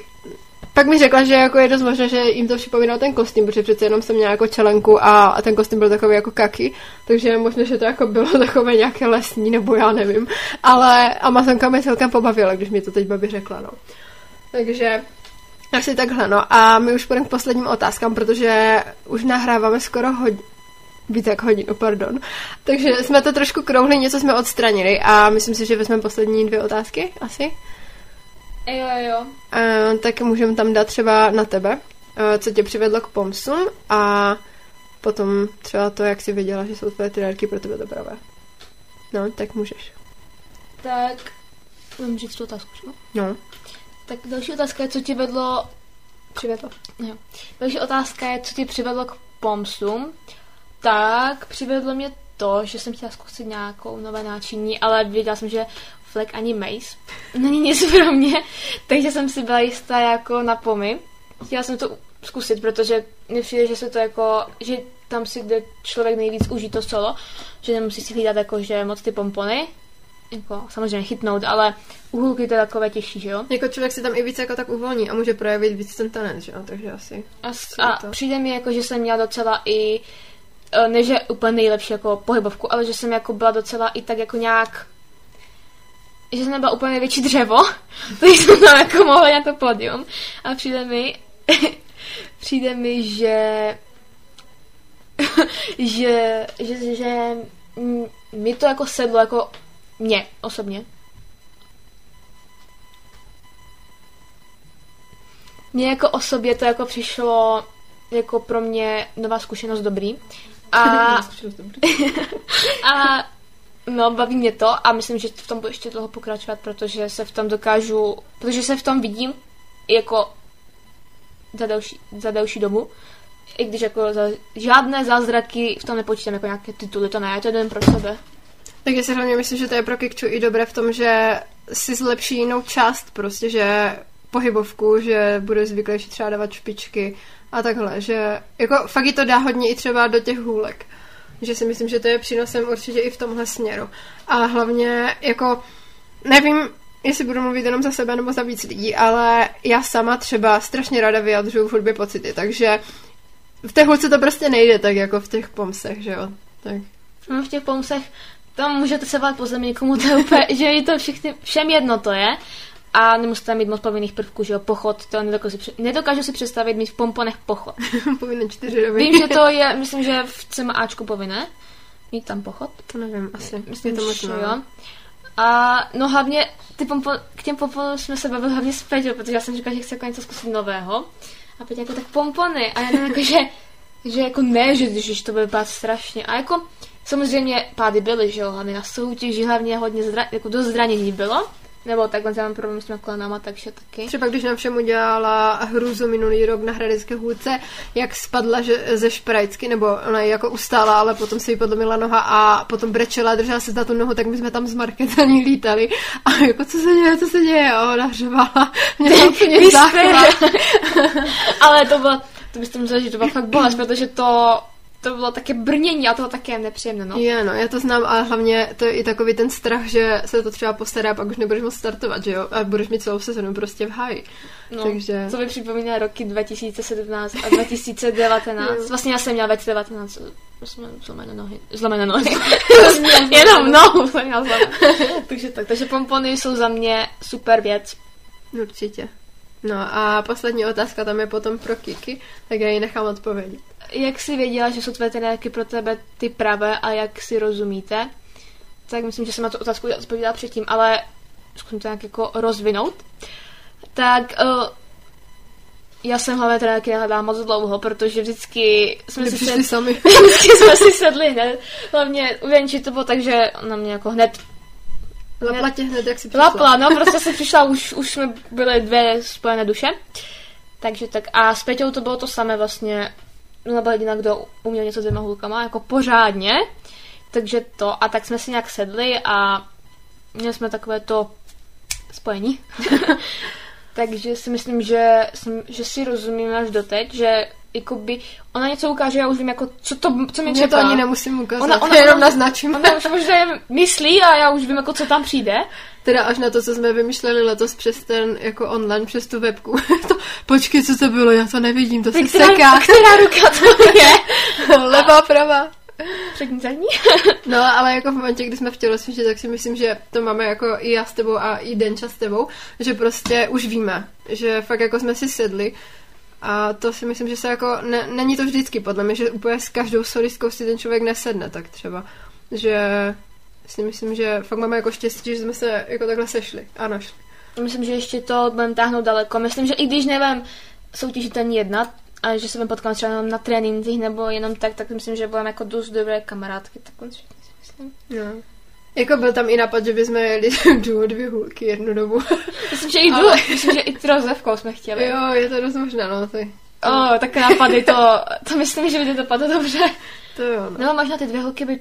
pak mi řekla, že jako je dost možné, že jim to připomínalo ten kostým, protože přece jenom jsem měla jako čelenku a, a ten kostým byl takový jako kaky, takže je možné, že to jako bylo takové nějaké lesní, nebo já nevím. Ale Amazonka mě celkem pobavila, když mi to teď babi řekla, no. Takže asi takhle, no. A my už půjdeme k posledním otázkám, protože už nahráváme skoro hodinu víc jak hodinu, pardon. Takže jsme to trošku krouhli, něco jsme odstranili a myslím si, že vezmeme poslední dvě otázky, asi. Jo, jo. Uh, tak můžeme tam dát třeba na tebe, uh, co tě přivedlo k pomsům a potom třeba to, jak jsi věděla, že jsou tvoje trenérky pro tebe dobré. No, tak můžeš. Tak, mám říct tu otázku, čo? No. Tak další otázka je, co tě vedlo... Přivedlo. Jo. Další otázka je, co tě přivedlo k pomsům. Tak, přivedlo mě to, že jsem chtěla zkusit nějakou nové náčiní, ale věděla jsem, že flek ani mace není nic pro mě, takže jsem si byla jistá jako na pomy. Chtěla jsem to zkusit, protože mi přijde, že se to jako, že tam si jde člověk nejvíc užít to solo, že nemusí si hlídat jako, že moc ty pompony, jako samozřejmě chytnout, ale uhulky to je takové těžší, že jo? Jako člověk si tam i víc jako tak uvolní a může projevit víc ten talent, že jo? Takže asi. A, a to. přijde mi jako, že jsem měla docela i, e, ne že úplně nejlepší jako pohybovku, ale že jsem jako byla docela i tak jako nějak že jsem nebyla úplně největší dřevo, takže jsem tam jako mohla na to pódium. A přijde mi, přijde mi, že, že, že, že mi to jako sedlo jako mě osobně. Mně jako osobě to jako přišlo jako pro mě nová zkušenost dobrý. A, a no, baví mě to a myslím, že v tom budu ještě dlouho pokračovat, protože se v tom dokážu, protože se v tom vidím jako za delší, za delší dobu. I když jako za žádné zázraky v tom nepočítám jako nějaké tituly, to ne, to jen pro sebe. Tak já si hlavně myslím, že to je pro Kikču i dobré v tom, že si zlepší jinou část, prostě, že pohybovku, že bude zvyklejší třeba dávat špičky a takhle, že jako fakt to dá hodně i třeba do těch hůlek. Že si myslím, že to je přínosem určitě i v tomhle směru. A hlavně jako nevím, jestli budu mluvit jenom za sebe nebo za víc lidí, ale já sama třeba strašně ráda vyjadřuju v hudbě pocity, takže v té hudce to prostě nejde tak jako v těch pomsech, že jo. Tak. No v těch pomsech tam můžete se bát po zemi někomu, to je úplně, že je to všechny, všem jedno to je. A nemusíte mít moc povinných prvků, že jo, pochod, to nedokážu si, nedokážu si představit mít v pomponech pochod. Povinné čtyři roky. Vím, že to je, myslím, že v CMAčku povinné, mít tam pochod. To nevím, asi. Myslím, je to možná. jo. A no hlavně ty pompo, k těm pomponům jsme se bavili hlavně s Peťou, protože já jsem říkala, že chci jako něco zkusit nového. A Peťa jako tak pompony. A já jako, že, že jako ne, že, že to bude vypadat strašně. A jako Samozřejmě pády byly, že jo, hlavně na soutěži, hlavně hodně zra- jako dost zranění bylo. Nebo takhle já mám problém s těma kolenama, takže taky. Třeba když nám všem udělala hruzu minulý rok na Hradecké hůlce, jak spadla že, ze šprajcky, nebo ona ji jako ustála, ale potom se jí podlomila noha a potom brečela, držela se za tu nohu, tak my jsme tam z Marketa ní lítali a jako co se děje, co se děje a ona řvala. Mě úplně záchvat. ale to bylo, to byste museli, že to bylo fakt bolest, protože to to bylo také brnění a to bylo také nepříjemné, no. Je, no, já to znám, ale hlavně to je i takový ten strach, že se to třeba postará a pak už nebudeš moc startovat, že jo? A budeš mít celou sezonu prostě v háji. No, Takže... co mi připomíná roky 2017 a 2019. vlastně já jsem měla 2019 zlomené nohy. Zlomené nohy. Jenom nohu jsem měla takže tak, takže pompony jsou za mě super věc. Určitě. No a poslední otázka tam je potom pro Kiki, tak já ji nechám odpovědět jak jsi věděla, že jsou tvé trenérky pro tebe ty pravé a jak si rozumíte, tak myslím, že jsem na tu otázku odpověděla předtím, ale zkusím to nějak jako rozvinout. Tak uh, já jsem hlavně trenérky nehledala moc dlouho, protože vždycky jsme si sedli, sami. vždycky jsme si sedli hned. Hlavně u Věnči to bylo tak, že na mě jako hned Lapla tě hned, jak si přišla. Lapla, no, prostě se přišla, už, už jsme byli dvě spojené duše. Takže tak. A s Peťou to bylo to samé vlastně. Ona byla jediná, kdo uměl něco s dvěma hulkama, jako pořádně. Takže to, a tak jsme si nějak sedli a měli jsme takové to spojení. Takže si myslím, že, že si rozumíme až doteď, že jakoby, ona něco ukáže, já už vím, jako, co, to, co mě čeká. to ani nemusím ukázat, ona, ona, jenom naznačím. Ona už možná myslí a já už vím, jako, co tam přijde. Teda až na to, co jsme vymýšleli letos přes ten, jako online, přes tu webku. to, počkej, co to bylo, já to nevidím, to se která, seká. Která ruka to je? Levá, pravá. Řekni za ní. no, ale jako v momentě, kdy jsme v tělocvičně, tak si myslím, že to máme jako i já s tebou a i Denča s tebou, že prostě už víme, že fakt jako jsme si sedli a to si myslím, že se jako, ne, není to vždycky podle mě, že úplně s každou solistkou si ten člověk nesedne tak třeba, že si myslím, že fakt máme jako štěstí, že jsme se jako takhle sešli a našli. Myslím, že ještě to budeme táhnout daleko. Myslím, že i když nevím soutěžit ani jedna, a že se budeme potkáme třeba na trénincích nebo jenom tak, tak myslím, že budeme jako dost dobré kamarádky. Tak si myslím. No. Jako byl tam i nápad, že bychom jeli duo dvě hůlky jednu dobu. Myslím, že i duo, Ale... myslím, že i trozevkou jsme chtěli. Jo, je to dost možná, no. Ty. O, oh, tak nápady, to, to myslím, že by to dopadlo dobře. To jo, no. no možná ty dvě holky by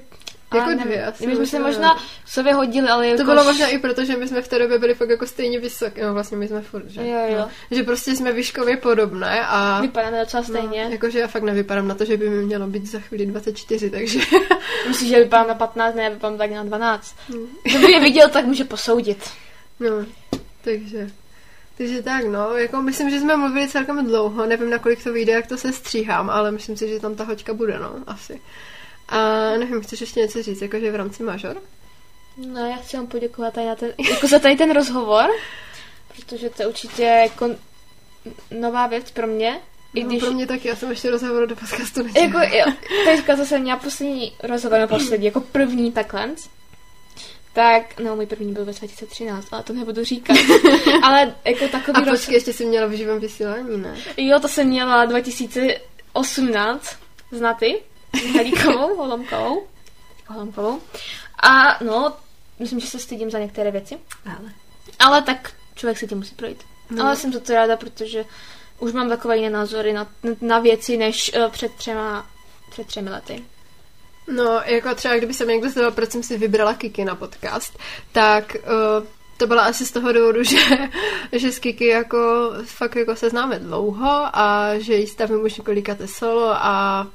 jako nevím, dvě asi. My jsme se možná sobě hodili, ale jako... To bylo možná i proto, že my jsme v té době byli fakt jako stejně vysoké. No vlastně my jsme furt, že? Jo, jo. No. Že prostě jsme výškově podobné a... Vypadáme docela no, stejně. No, jakože já fakt nevypadám na to, že by mi mělo být za chvíli 24, takže... Myslíš, že vypadám na 15, ne, vypadám tak na 12. Hmm. Kdo by je viděl, tak může posoudit. No, takže... Takže tak, no, jako myslím, že jsme mluvili celkem dlouho, nevím, na kolik to vyjde, jak to se stříhám, ale myslím si, že tam ta hoďka bude, no, asi. A nevím, chceš ještě něco říct, jakože v rámci Major? No, já chci vám poděkovat tady na ten, jako za tady ten rozhovor, protože to je určitě jako nová věc pro mě. I no, když... pro mě taky, já jsem ještě rozhovor do podcastu nečela. Jako, jo, teďka zase měla poslední rozhovor na poslední, jako první takhle. Tak, no, můj první byl ve 2013, ale to nebudu říkat. ale jako takový... A počkej, roz... ještě jsi měla v živém vysílání, ne? Jo, to jsem měla 2018, znaty. Halíkovou, Holomkovou. Holomkovou. A no, myslím, že se stydím za některé věci. Ale. Ale tak člověk si tím musí projít. No. Ale jsem za to ráda, protože už mám takové jiné názory na, na věci, než uh, před třema, před třemi lety. No, jako třeba kdyby se mi někdo zeptal, proč jsem si vybrala Kiki na podcast, tak uh, to byla asi z toho důvodu, že, že s Kiki jako fakt jako se známe dlouho a že jí stavím už několikáté solo a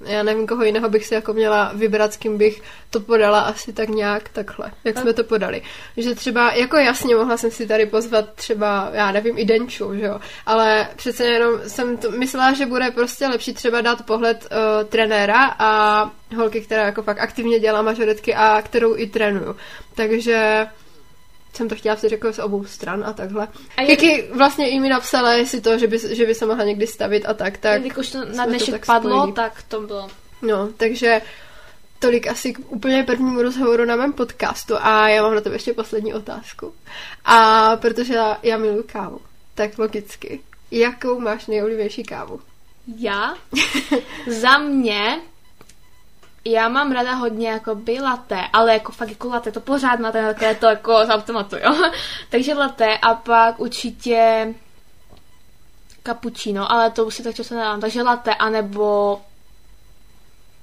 já nevím, koho jiného bych si jako měla vybrat, s kým bych to podala asi tak nějak takhle, jak jsme to podali. Že třeba, jako jasně, mohla jsem si tady pozvat třeba, já nevím, i Denču, že jo, ale přece jenom jsem to myslela, že bude prostě lepší třeba dát pohled uh, trenéra a holky, která jako fakt aktivně dělá mažoretky a kterou i trénuju. Takže jsem to chtěla si řekl z obou stran a takhle. A je... Kiki vlastně i mi napsala, jestli to, že by, že by se mohla někdy stavit a tak, tak... Když to na dnešek to tak padlo, spojili. tak to bylo. No, takže tolik asi k úplně prvnímu rozhovoru na mém podcastu a já mám na to ještě poslední otázku. A protože já, já miluji kávu, tak logicky, jakou máš nejoblíbenější kávu? Já? Za mě Já mám ráda hodně jako by latte, ale jako fakt jako latte, to pořád máte také to jako z automatu, jo. Takže latte a pak určitě cappuccino, ale to už si tak často nedám. Takže latte, anebo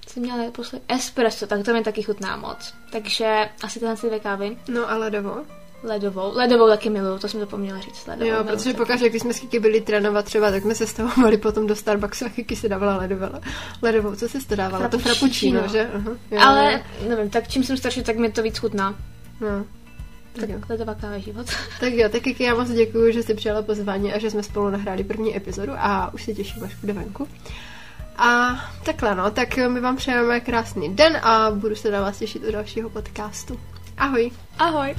jsem měla naposled espresso, tak to mi taky chutná moc. Takže asi tyhle dvě kávy. No a ledovou? Ledovou. Ledovou taky miluju, to jsem zapomněla říct. Ledovou, jo, protože pokaždé, když jsme s Kiki byli trénovat třeba, tak jsme se stavovali potom do Starbucksu a Kiki si dávala ledovou. ledovou. Co jsi to dávala? To frappuccino, že? Uh-huh. Jo, Ale nevím, tak čím jsem starší, tak mi to víc chutná. No. Tak, tak ledová káva život. Tak jo, tak Kiki, já moc děkuji, že jsi přijala pozvání a že jsme spolu nahráli první epizodu a už se těším, až bude venku. A takhle no, tak my vám přejeme krásný den a budu se na vás těšit u dalšího podcastu. Ahoj. Ahoj.